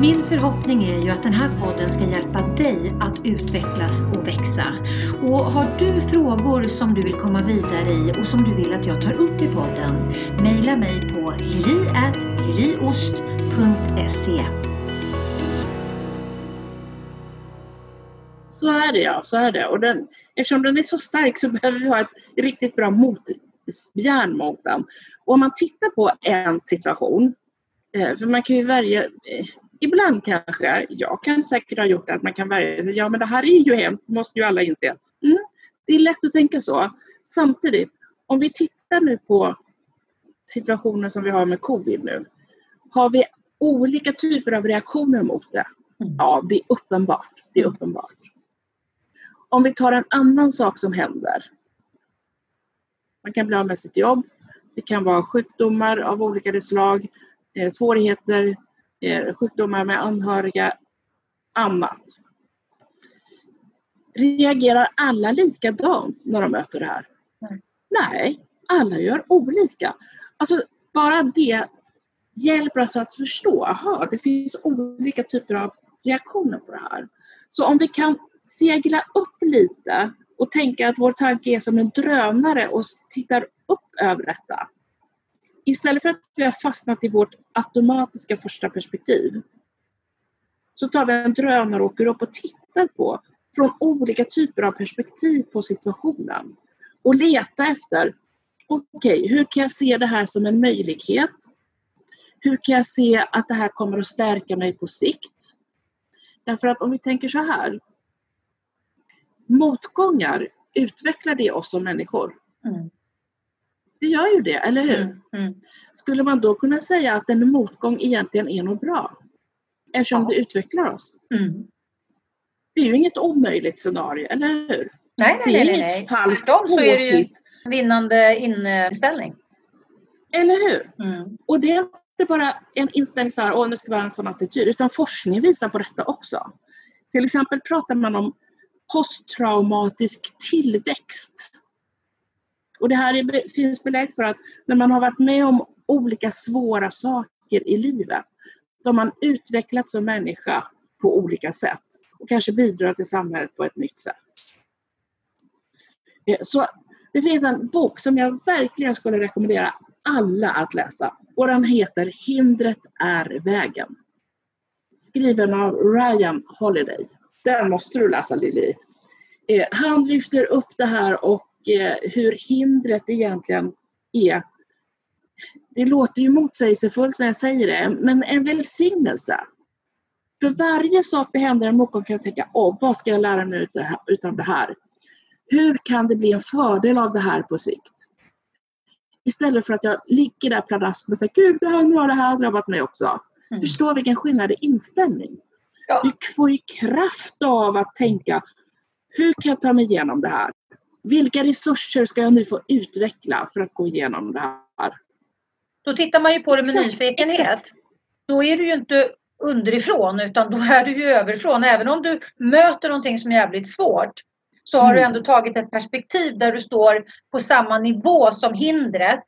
Min förhoppning är ju att den här podden ska hjälpa dig att utvecklas och växa. Och har du frågor som du vill komma vidare i och som du vill att jag tar upp i podden, mejla mig på lili.liliost.se. Så är det ja, så är det. Och den, eftersom den är så stark så behöver vi ha ett riktigt bra motjärn mot den. Och om man tittar på en situation, eh, för man kan ju välja, eh, ibland kanske, jag kan säkert ha gjort det, att man kan välja sig, ja men det här är ju hemskt, måste ju alla inse. Mm, det är lätt att tänka så. Samtidigt, om vi tittar nu på situationen som vi har med covid nu, har vi olika typer av reaktioner mot det? Mm. Ja, det är uppenbart. Det är uppenbart. Om vi tar en annan sak som händer. Man kan bli av med sitt jobb. Det kan vara sjukdomar av olika slag, eh, svårigheter, eh, sjukdomar med anhöriga, annat. Reagerar alla likadant när de möter det här? Nej. Nej, alla gör olika. Alltså bara det hjälper oss att förstå, aha, det finns olika typer av reaktioner på det här. Så om vi kan segla upp lite och tänka att vår tanke är som en drönare och tittar upp över detta. Istället för att vi har fastnat i vårt automatiska första perspektiv så tar vi en drönare och åker upp och tittar på från olika typer av perspektiv på situationen och leta efter okej, hur kan jag se det här som en möjlighet? Hur kan jag se att det här kommer att stärka mig på sikt? Därför att om vi tänker så här. Motgångar, utvecklar det oss som människor? Mm. Det gör ju det, eller hur? Mm. Mm. Skulle man då kunna säga att en motgång egentligen är något bra? Eftersom Ja. det utvecklar oss. Mm. Det är ju inget omöjligt scenario, eller hur? Nej, Det nej, är nej, inget nej. falskt Tvärtom så är det ju påhitt, vinnande inställning. Eller hur? Mm. Och det är inte bara en inställning så här, åh nu ska vi ha en sån attityd, utan forskning visar på detta också. Till exempel pratar man om posttraumatisk tillväxt. Och det här är, finns belägg för att när man har varit med om olika svåra saker i livet, då har man utvecklats som människa på olika sätt och kanske bidrar till samhället på ett nytt sätt. Eh, så det finns en bok som jag verkligen skulle rekommendera alla att läsa och den heter Hindret är vägen. Skriven av Ryan Holiday. Den måste du läsa Lili. Eh, han lyfter upp det här och eh, hur hindret egentligen är. Det låter ju motsägelsefullt när jag säger det, men en välsignelse. För varje sak det händer en motgång kan jag tänka, åh, vad ska jag lära mig utav det här- utav det här? Hur kan det bli en fördel av det här på sikt? Istället för att jag ligger där pladask och säger Gud, det här, nu har det här drabbat mig också. Mm. Förstå vilken skillnad i inställning. Ja. Du får ju kraft av att tänka, hur kan jag ta mig igenom det här? Vilka resurser ska jag nu få utveckla för att gå igenom det här? Då tittar man ju på det med Exakt, nyfikenhet. exakt. Då är du ju inte underifrån utan då är du ju överifrån. Även om du möter någonting som är jävligt svårt så har du Mm. ändå tagit ett perspektiv där du står på samma nivå som hindret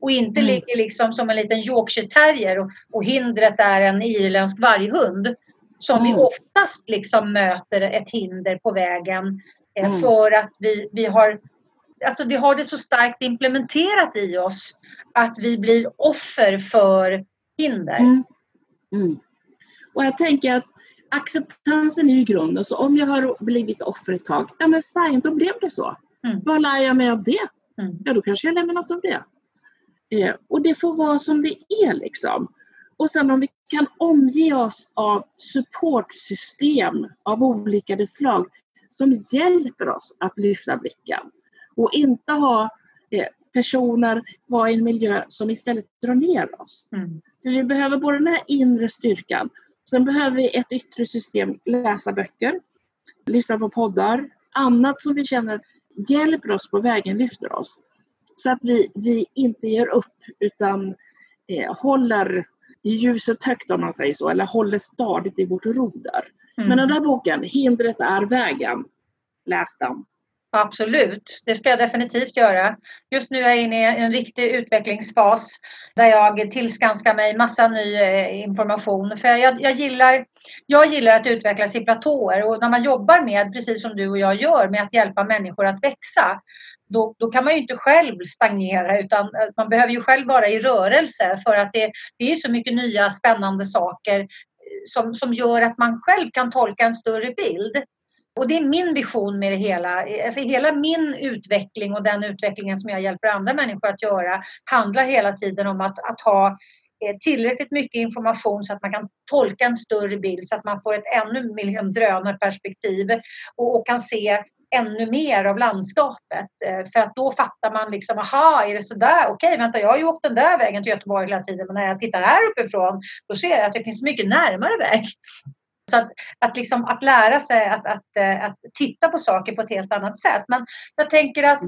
och inte Mm. ligger liksom som en liten Yorkshire terrier och, och hindret är en irländsk varghund. Som vi Mm. oftast liksom möter ett hinder på vägen eh, Mm. för att vi, vi har Alltså vi har det så starkt implementerat i oss att vi blir offer för hinder. Mm. Och jag tänker att acceptansen är ju grunden. Så om jag har blivit offer ett tag, ja men fine, då blev det så. Mm. Vad lär jag mig av det? Mm. Ja, då kanske jag lämnar något av det. Eh, och det får vara som det är liksom. Och sen om vi kan omge oss av supportsystem av olika slag som hjälper oss att lyfta blicken. Och inte ha eh, personer, vara i en miljö som istället drar ner oss. Mm. För vi behöver både den här inre styrkan, sen behöver vi ett yttre system, läsa böcker, lyssna på poddar, annat som vi känner hjälper oss på vägen, lyfter oss. Så att vi, vi inte ger upp utan eh, håller ljuset högt om man säger så, eller håller stadigt i vårt roder. Mm. Men den där boken, Hindret är vägen, läs den. Absolut, det ska jag definitivt göra. Just nu är jag inne i en riktig utvecklingsfas där jag tillskanskar mig massa ny eh, information. För jag, jag, gillar, jag gillar att utvecklas i platåer och när man jobbar med, precis som du och jag gör, med att hjälpa människor att växa, då, då kan man ju inte själv stagnera utan eh, man behöver ju själv vara i rörelse för att det, det är så mycket nya spännande saker eh, som, som gör att man själv kan tolka en större bild. Och det är min vision med det hela. Alltså hela min utveckling och den utvecklingen som jag hjälper andra människor att göra handlar hela tiden om att, att ha eh, tillräckligt mycket information så att man kan tolka en större bild så att man får ett ännu mer liksom, drönarperspektiv och, och kan se ännu mer av landskapet. Eh, för att då fattar man liksom, aha, är det sådär? Okej, vänta, jag har ju åkt den där vägen till Göteborg hela tiden, men när jag tittar här uppifrån, då ser jag att det finns mycket närmare väg. Så att, att, liksom, att lära sig att, att, eh, att titta på saker på ett helt annat sätt. Men jag tänker att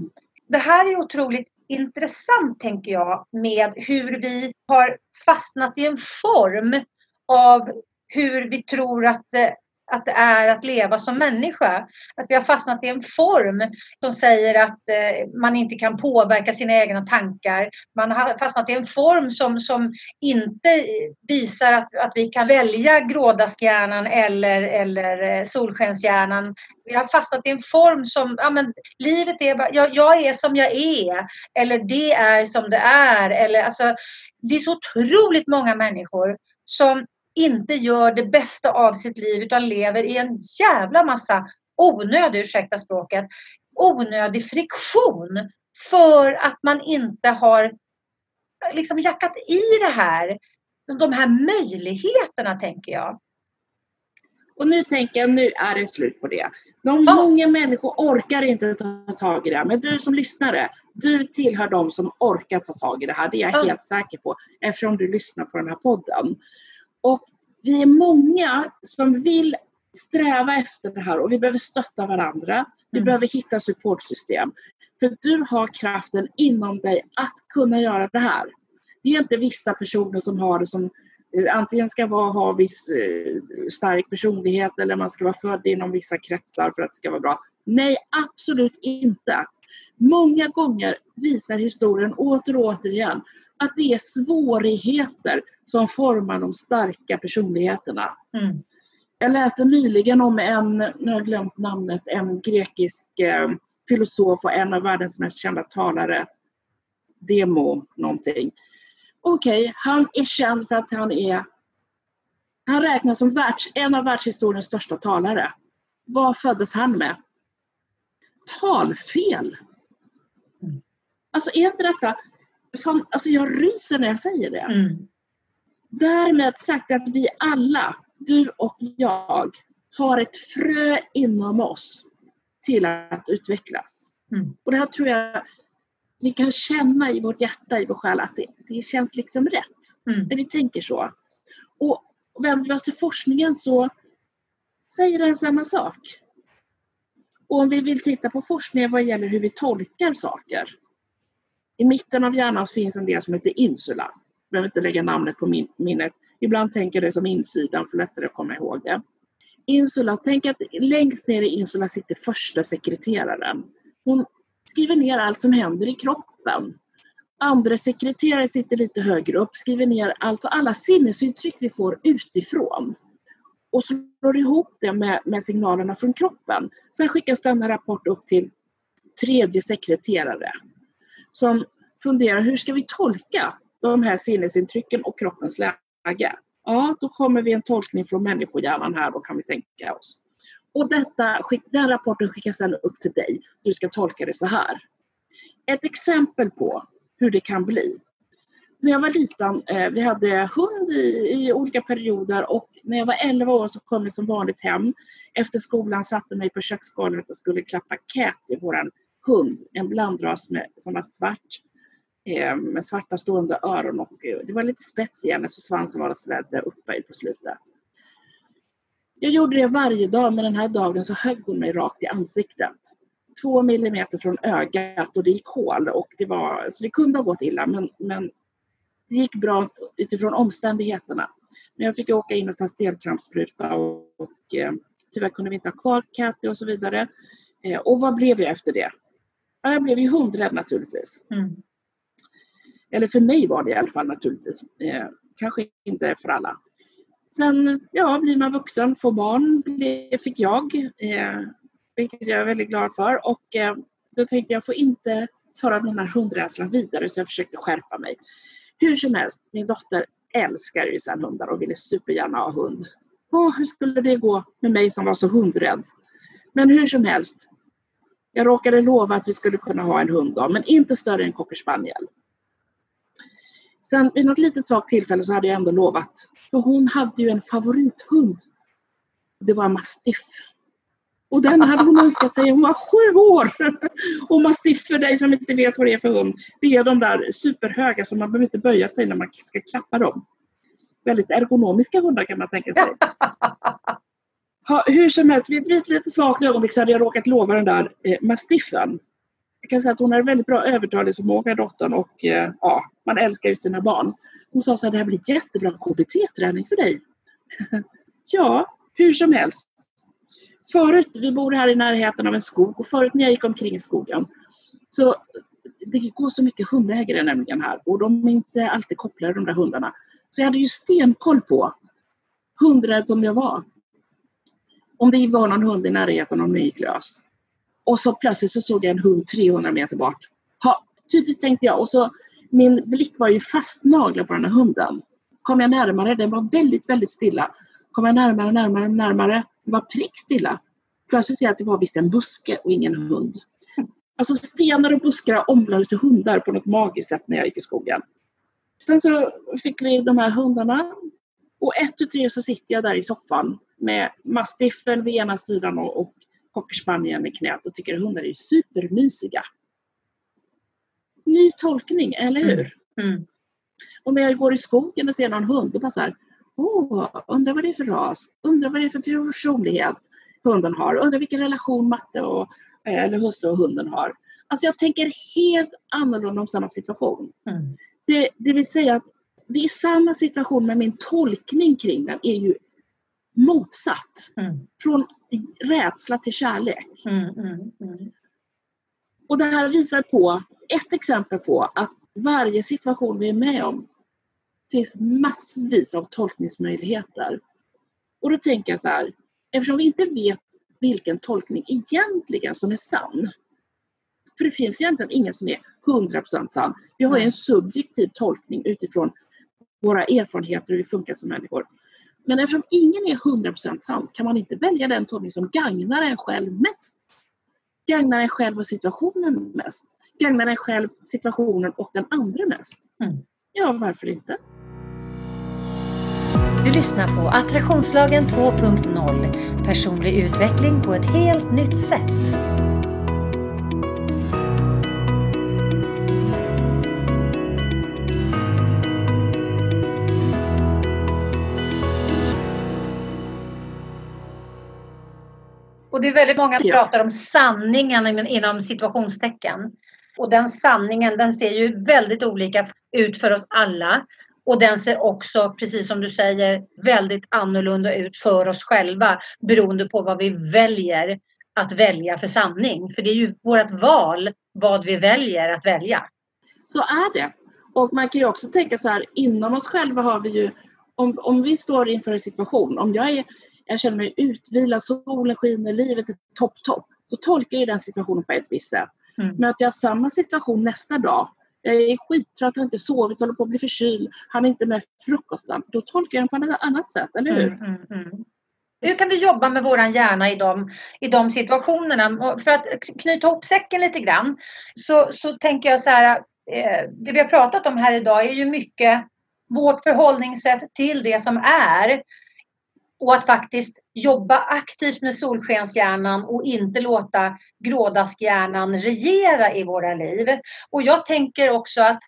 det här är otroligt intressant, tänker jag, med hur vi har fastnat i en form av hur vi tror att det, att det är att leva som människa. Att vi har fastnat i en form som säger att eh, man inte kan påverka sina egna tankar. Man har fastnat i en form som, som inte visar att, att vi kan välja grådaskhjärnan eller, eller eh, solskenshjärnan. Vi har fastnat i en form som, ja men livet är bara, jag, jag är som jag är. Eller det är som det är. Eller, alltså, det är så otroligt många människor som inte gör det bästa av sitt liv utan lever i en jävla massa onödig, ursäkta språket, onödig friktion för att man inte har liksom jackat i det här, de här möjligheterna tänker jag. Och nu tänker jag, nu är det slut på det. De Ja. Många människor orkar inte ta tag i det. Men du som lyssnare, du tillhör de som orkar ta tag i det här. Det är jag Ja. helt säker på eftersom du lyssnar på den här podden. Och vi är många som vill sträva efter det här och vi behöver stötta varandra. Vi Mm. behöver hitta supportsystem. För du har kraften inom dig att kunna göra det här. Det är inte vissa personer som har det som eh, antingen ska vara, ha viss eh, stark personlighet eller man ska vara född inom vissa kretsar för att det ska vara bra. Nej, absolut inte. Många gånger visar historien åter och återigen att det är svårigheter som formar de starka personligheterna. Mm. Jag läste nyligen om en, nu har jag glömt namnet, en grekisk eh, filosof och en av världens mest kända talare. Demo någonting. Okej, han är känd för att han är han räknas som världs, en av världshistoriens största talare. Vad föddes han med? Talfel! Alltså är inte detta... Fan, alltså jag ryser när jag säger det. Mm. Därmed sagt att vi alla, du och jag, har ett frö inom oss till att utvecklas. Mm. Och det här tror jag vi kan känna i vårt hjärta, i vår själ att det, det känns liksom rätt. Mm. När vi tänker så. Och vänder vi oss till forskningen så säger den samma sak. Och om vi vill titta på forskningen vad gäller hur vi tolkar saker. I mitten av hjärnan finns en del som heter insula. Jag behöver inte lägga namnet på min, minnet. Ibland tänker jag det som insidan för lättare att komma ihåg det. Insula, tänk att längst ner i insula sitter första sekreteraren. Hon skriver ner allt som händer i kroppen. Andra sekreterare sitter lite högre upp, skriver ner alltså alla sinnesintryck vi får utifrån och slår ihop det med, med signalerna från kroppen. Sen skickas denna rapport upp till tredje sekreterare som funderar hur ska vi tolka de här sinnesintrycken och kroppens läge? Ja, då kommer vi en tolkning från människohjärnan här, då kan vi tänka oss. Och detta, den rapporten skickas sedan upp till dig. Du ska tolka det så här. Ett exempel på hur det kan bli. När jag var liten, eh, vi hade hund i, i, olika perioder och när jag var 11 år så kom jag som vanligt hem. Efter skolan satte mig på köksgolvet och skulle klappa Cathy, vår hund, en blandras med, som var svart eh, med svarta stående öron och eh, det var lite spets i henne så svansen var sådär uppe på slutet. Jag gjorde det varje dag men den här dagen så högg hon mig rakt i ansiktet. Två millimeter från ögat och det gick hål och det var, så det kunde ha gått illa men, men det gick bra utifrån omständigheterna. Men jag fick åka in och ta stelkrampsspruta och, och eh, tyvärr kunde vi inte ha kvar Katty och så vidare. Eh, och vad blev jag efter det? Ja, jag blev ju hundrädd naturligtvis. Mm. Eller för mig var det i alla fall naturligtvis. Eh, kanske inte för alla. Sen ja, blir man vuxen, får barn, det fick jag. Eh, vilket jag är väldigt glad för. Och eh, då tänkte jag, får inte föra den här hundrädslan vidare så jag försökte skärpa mig. Hur som helst, min dotter älskar ju sen hundar och ville supergärna ha hund. Oh, hur skulle det gå med mig som var så hundrädd? Men hur som helst, jag råkade lova att vi skulle kunna ha en hund då, men inte större än cocker spaniel. Sen vid något litet svagt tillfälle så hade jag ändå lovat. För hon hade ju en favorithund. Det var en mastiff. Och den hade hon önskat sig hon var sju år. Och mastiff för dig som inte vet vad det är för hund. Det är de där superhöga som man behöver inte böja sig när man ska klappa dem. Väldigt ergonomiska hundar kan man tänka sig. Ha, hur som helst, vid ett lite svagt ögonblick så hade jag råkat lova den där eh, mastiffen jag kan säga att hon har väldigt bra övertalningsförmåga, dottern, och eh, ja, man älskar ju sina barn. Hon sa så här, det här blir jättebra KBT-träning för dig. ja, hur som helst. Förut, vi bor här i närheten av en skog och förut när jag gick omkring i skogen så det går så mycket hundägare nämligen här och de är inte alltid kopplade de där hundarna. Så jag hade ju stenkoll på, hundrädd som jag var, om det var någon hund i närheten om den gick lös. Och så plötsligt så såg jag en hund 300 meter bort. Ha, typiskt tänkte jag. Och så min blick var ju fastnaglad på den här hunden. Kom jag närmare, den var väldigt, väldigt stilla. Kom jag närmare, närmare, närmare, den var prickstilla. Plötsligt ser jag att det var visst en buske och ingen hund. Alltså stenar och buskar omvandlades till hundar på något magiskt sätt när jag gick i skogen. Sen så fick vi de här hundarna och ett tu tre så sitter jag där i soffan med mastiffen vid ena sidan och, och cockerspanieln i knät och tycker att hundar är supermysiga. Ny tolkning, eller hur? Mm. Mm. Om jag går i skogen och ser någon hund och bara så här, åh, undrar vad det är för ras, undrar vad det är för personlighet hunden har, undrar vilken relation matte och, eh, eller husse och hunden har. Alltså jag tänker helt annorlunda om samma situation. Mm. Det, det vill säga att det är samma situation men min tolkning kring den är ju motsatt. Mm. Från rädsla till kärlek. Mm, mm, mm, och det här visar på, ett exempel på att varje situation vi är med om finns massvis av tolkningsmöjligheter. Och då tänker jag så här, eftersom vi inte vet vilken tolkning egentligen som är sann. För det finns egentligen ingen som är 100% sann. Vi har en subjektiv tolkning utifrån våra erfarenheter och hur vi funkar som människor. Men eftersom ingen är 100% sann kan man inte välja den tolkning som gagnar en själv mest. Gagnar en själv och situationen mest. Gagnar en själv, situationen och den andra mest. Mm. Ja, varför inte? Du lyssnar på Attraktionslagen 2.0 Personlig utveckling på ett helt nytt sätt. Det är väldigt många som ja. pratar om sanningen inom situationstecken. Och den sanningen den ser ju väldigt olika ut för oss alla. Och den ser också, precis som du säger, väldigt annorlunda ut för oss själva beroende på vad vi väljer att välja för sanning. För det är ju vårt val vad vi väljer att välja. Så är det. Och man kan ju också tänka så här, inom oss själva har vi ju, om, om vi står inför en situation, om jag, är, jag känner mig utvilad, solen skiner, livet är topp, topp, då tolkar jag den situationen på ett visst sätt. Mm. Möter jag samma situation nästa dag, jag är skittrött, har inte sovit, håller på att bli förkyld, han är inte med frukosten, då tolkar jag den på ett annat sätt, eller hur? Mm, mm, mm. Hur kan vi jobba med våran hjärna i de, i de situationerna? För att knyta ihop säcken lite grann så, så tänker jag så här, eh, det vi har pratat om här idag är ju mycket vårt förhållningssätt till det som är och att faktiskt jobba aktivt med solskenshjärnan och inte låta grådaskhjärnan regera i våra liv. Och jag tänker också att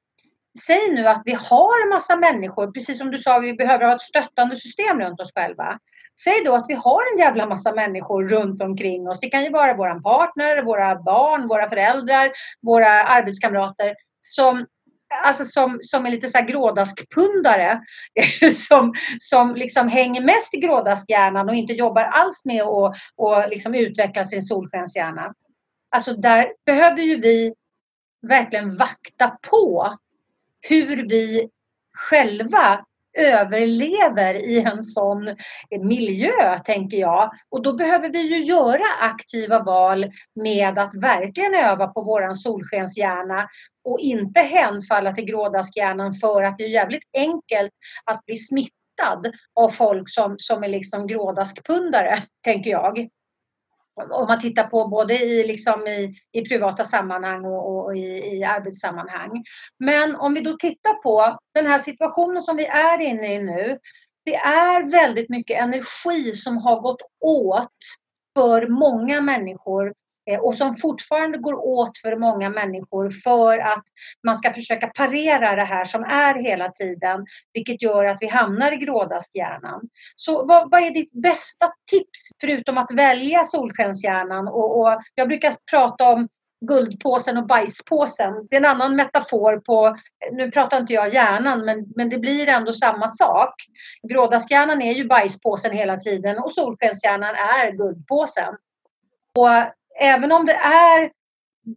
Säg nu att vi har en massa människor, precis som du sa, vi behöver ha ett stöttande system runt oss själva. Säg då att vi har en jävla massa människor runt omkring oss. Det kan ju vara vår partner, våra barn, våra föräldrar, våra arbetskamrater som alltså som, som är lite så här grådaskpundare som, som liksom hänger mest i grådaskhjärnan och inte jobbar alls med att och liksom utveckla sin solskenshjärna. Alltså där behöver ju vi verkligen vakta på hur vi själva överlever i en sån miljö, tänker jag. Och då behöver vi ju göra aktiva val med att verkligen öva på våran solskenshjärna och inte hänfalla till grådaskhjärnan för att det är jävligt enkelt att bli smittad av folk som, som är liksom grådaskpundare, tänker jag om man tittar på både i, liksom i, i privata sammanhang och, och i, i arbetssammanhang. Men om vi då tittar på den här situationen som vi är inne i nu. Det är väldigt mycket energi som har gått åt för många människor Eh, och som fortfarande går åt för många människor för att man ska försöka parera det här som är hela tiden, vilket gör att vi hamnar i grådaskhjärnan. Så vad, vad, är ditt bästa tips förutom att välja solskenshjärnan? Och, och jag brukar prata om guldpåsen och bajspåsen. Det är en annan metafor på, nu pratar inte jag hjärnan, men, men det blir ändå samma sak. Grådaskhjärnan är ju bajspåsen hela tiden och solskenshjärnan är guldpåsen. Och även om det är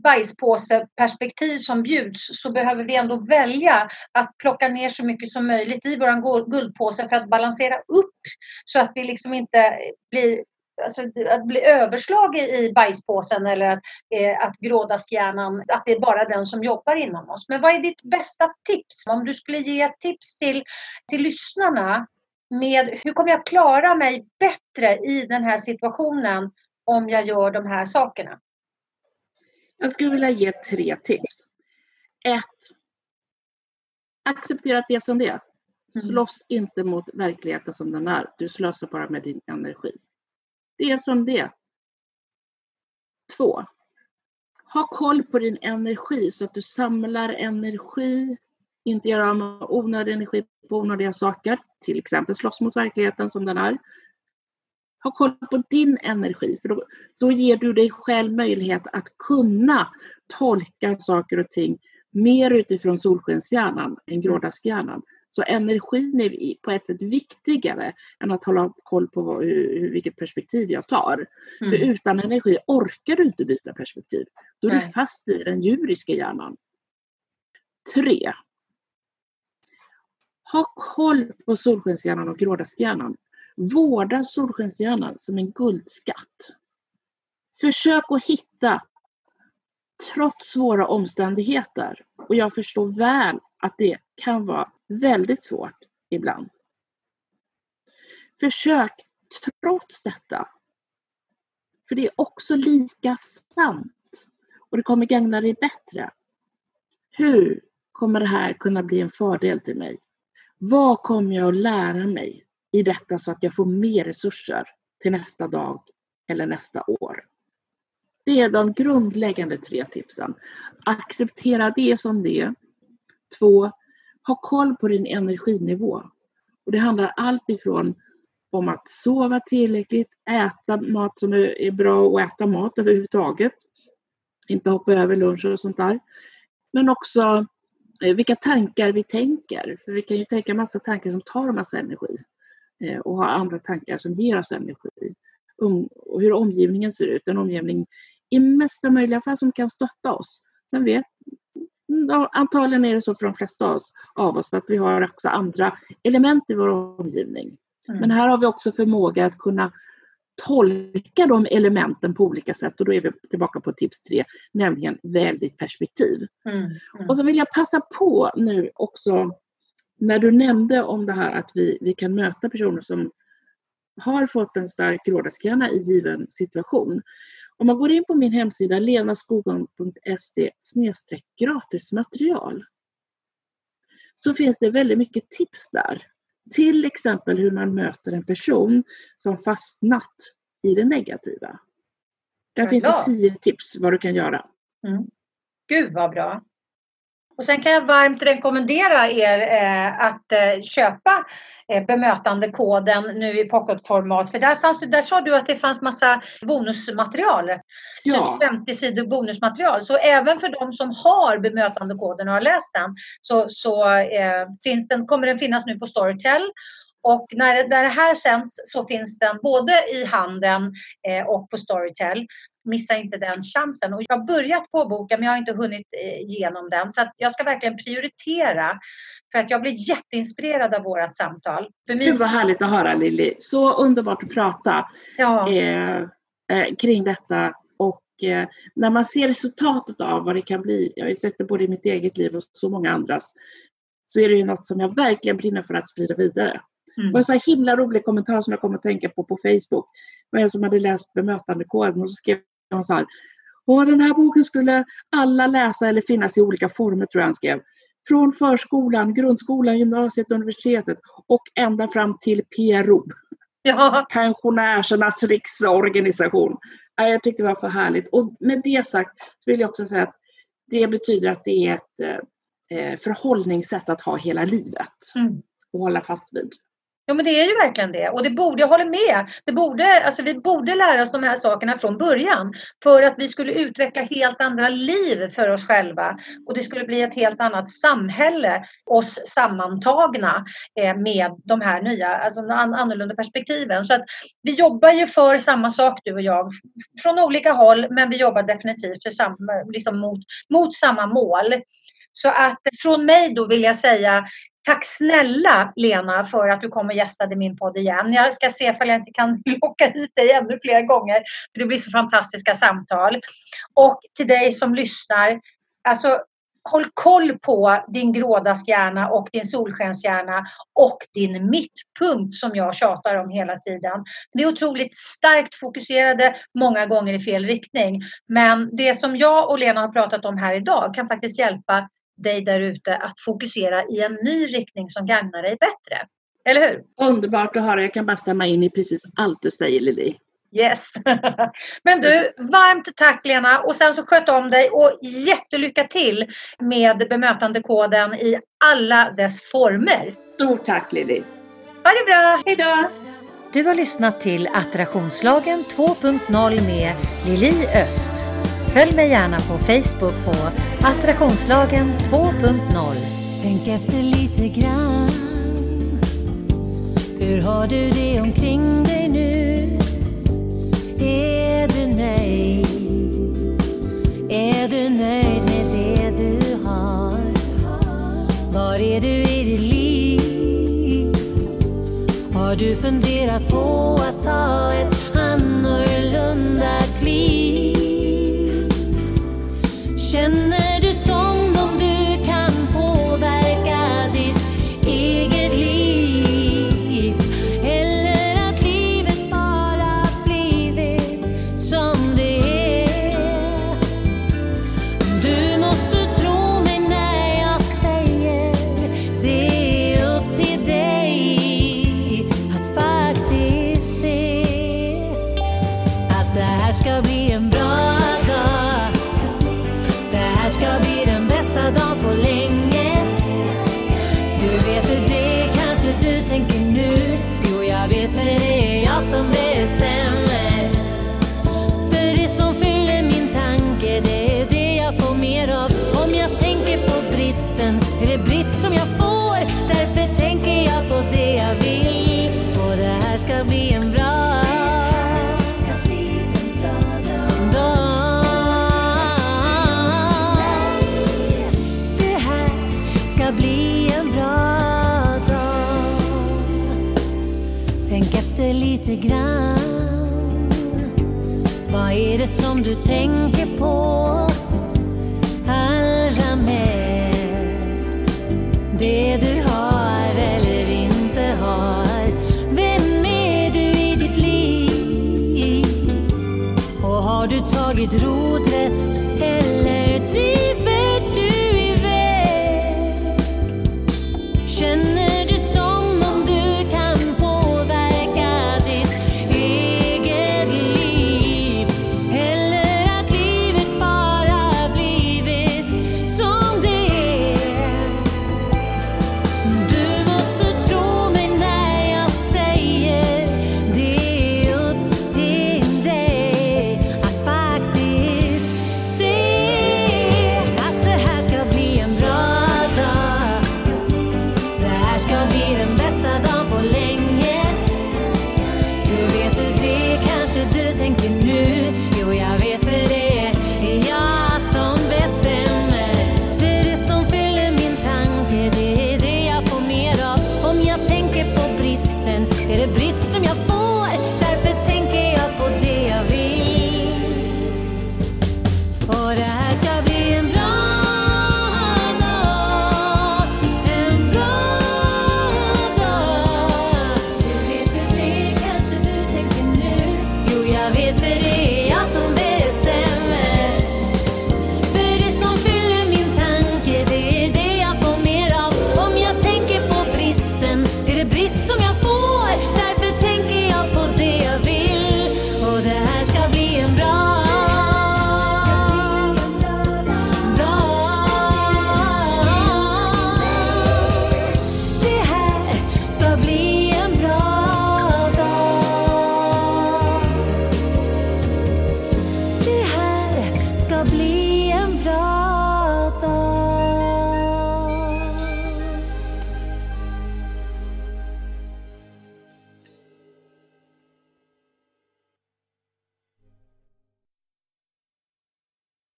bajspåseperspektiv som bjuds så behöver vi ändå välja att plocka ner så mycket som möjligt i vår guldpåse för att balansera upp så att vi liksom inte blir Alltså, att bli överslag i bajspåsen eller att, eh, att grådaskhjärnan, att det är bara den som jobbar inom oss. Men vad är ditt bästa tips? Om du skulle ge ett tips till, till lyssnarna med hur kommer jag klara mig bättre i den här situationen om jag gör de här sakerna? Jag skulle vilja ge tre tips. Ett. Acceptera att det är som det är. Mm. Slåss inte mot verkligheten som den är. Du slösar bara med din energi. Det är som det är. Två. Ha koll på din energi så att du samlar energi. Inte göra av med onödig energi på onödiga saker. Till exempel slåss mot verkligheten som den är. Ha koll på din energi, för då, då ger du dig själv möjlighet att kunna tolka saker och ting mer utifrån solskenshjärnan än grådaskhjärnan. Så energin är på ett sätt viktigare än att hålla koll på vad, hur, vilket perspektiv jag tar. Mm. För utan energi orkar du inte byta perspektiv. Då är Nej. du fast i den djuriska hjärnan. Tre. Ha koll på solskenshjärnan och grådaskhjärnan. Vårda solskenshjärnan som en guldskatt. Försök att hitta, trots svåra omständigheter, och jag förstår väl att det kan vara väldigt svårt ibland. Försök trots detta, för det är också lika sant och det kommer gagna dig bättre. Hur kommer det här kunna bli en fördel till mig? Vad kommer jag att lära mig? I detta så att jag får mer resurser till nästa dag eller nästa år. Det är de grundläggande tre tipsen. Acceptera det som det är. Två, ha koll på din energinivå. Och det handlar allt ifrån om att sova tillräckligt, äta mat som är bra och äta mat överhuvudtaget. Inte hoppa över lunch och sånt där. Men också eh, vilka tankar vi tänker. För vi kan ju tänka massa tankar som tar massa energi. Eh, och ha andra tankar som ger oss energi. och hur omgivningen ser ut. En omgivning i mesta möjliga fall som kan stötta oss. Sen vet, antagligen är det så för de flesta av oss att vi har också andra element i vår omgivning. Mm. Men här har vi också förmåga att kunna tolka de elementen på olika sätt och då är vi tillbaka på tips tre, nämligen välj ditt perspektiv. Mm. Mm. Och så vill jag passa på nu också när du nämnde om det här att vi, vi kan möta personer som har fått en stark rådaskhjärna i given situation. Om man går in på min hemsida lenaskogon.se gratismaterial så finns det väldigt mycket tips där. Till exempel hur man möter en person som fastnat i det negativa. Där finns det tio tips vad du kan göra. Mm. Gud vad bra! Och sen kan jag varmt rekommendera er eh, att eh, köpa eh, bemötandekoden nu i pocketformat. För där, fanns, där sa du att det fanns massa bonusmaterial. Ja. 50 typ sidor bonusmaterial. Så även för de som har bemötandekoden och har läst den så, så eh, finns den, kommer den finnas nu på Storytel. Och när, när det här sänds så finns den både i handeln eh, och på Storytel missa inte den chansen. Och jag har börjat påboka men jag har inte hunnit eh, igenom den. Så jag ska verkligen prioritera för att jag blir jätteinspirerad av vårt samtal. Gud vad härligt att höra Lilly. Så underbart att prata ja. eh, eh, kring detta. Och eh, när man ser resultatet av vad det kan bli, jag har sett det både i mitt eget liv och så många andras, så är det ju något som jag verkligen brinner för att sprida vidare. Mm. Det var en så himla rolig kommentar som jag kom att tänka på på Facebook. Det var en som hade läst bemötandekoden och så skrev hon så här. Och den här boken skulle alla läsa eller finnas i olika former tror jag han skrev. Från förskolan, grundskolan, gymnasiet, universitetet och ända fram till PRO. Ja. Pensionärernas riksorganisation. Jag tyckte det var för härligt. Och med det sagt vill jag också säga att det betyder att det är ett eh, förhållningssätt att ha hela livet mm. och hålla fast vid. Jo men det är ju verkligen det och det borde, jag håller med, det borde, alltså vi borde lära oss de här sakerna från början för att vi skulle utveckla helt andra liv för oss själva och det skulle bli ett helt annat samhälle oss sammantagna eh, med de här nya, alltså annorlunda perspektiven. Så att vi jobbar ju för samma sak du och jag från olika håll men vi jobbar definitivt för samma, liksom mot, mot samma mål. Så att från mig då vill jag säga Tack snälla Lena för att du kom och gästade min podd igen. Jag ska se ifall jag inte kan locka hit dig ännu fler gånger. För det blir så fantastiska samtal. Och till dig som lyssnar, alltså håll koll på din grådaskhjärna och din solskenshjärna och din mittpunkt som jag tjatar om hela tiden. Det är otroligt starkt fokuserade, många gånger i fel riktning. Men det som jag och Lena har pratat om här idag kan faktiskt hjälpa dig där ute att fokusera i en ny riktning som gagnar dig bättre. Eller hur? Underbart att höra. Jag kan bara stämma in i precis allt du säger Lili. Yes. Men du, varmt tack Lena och sen så sköt om dig och jättelycka till med bemötandekoden i alla dess former. Stort tack Lili. Ha det bra. Hej då. Du har lyssnat till Attraktionslagen 2.0 med Lili Öst. Följ mig gärna på Facebook på Attraktionslagen 2.0. Tänk efter lite grann. Hur har du det omkring dig nu? Är du nöjd? Är du nöjd med det du har? Var är du i ditt liv? Har du funderat på att ta ett annorlunda kliv? Känner tänker på allra mest. Det du har eller inte har. Vem är du i ditt liv? Och har du tagit rodret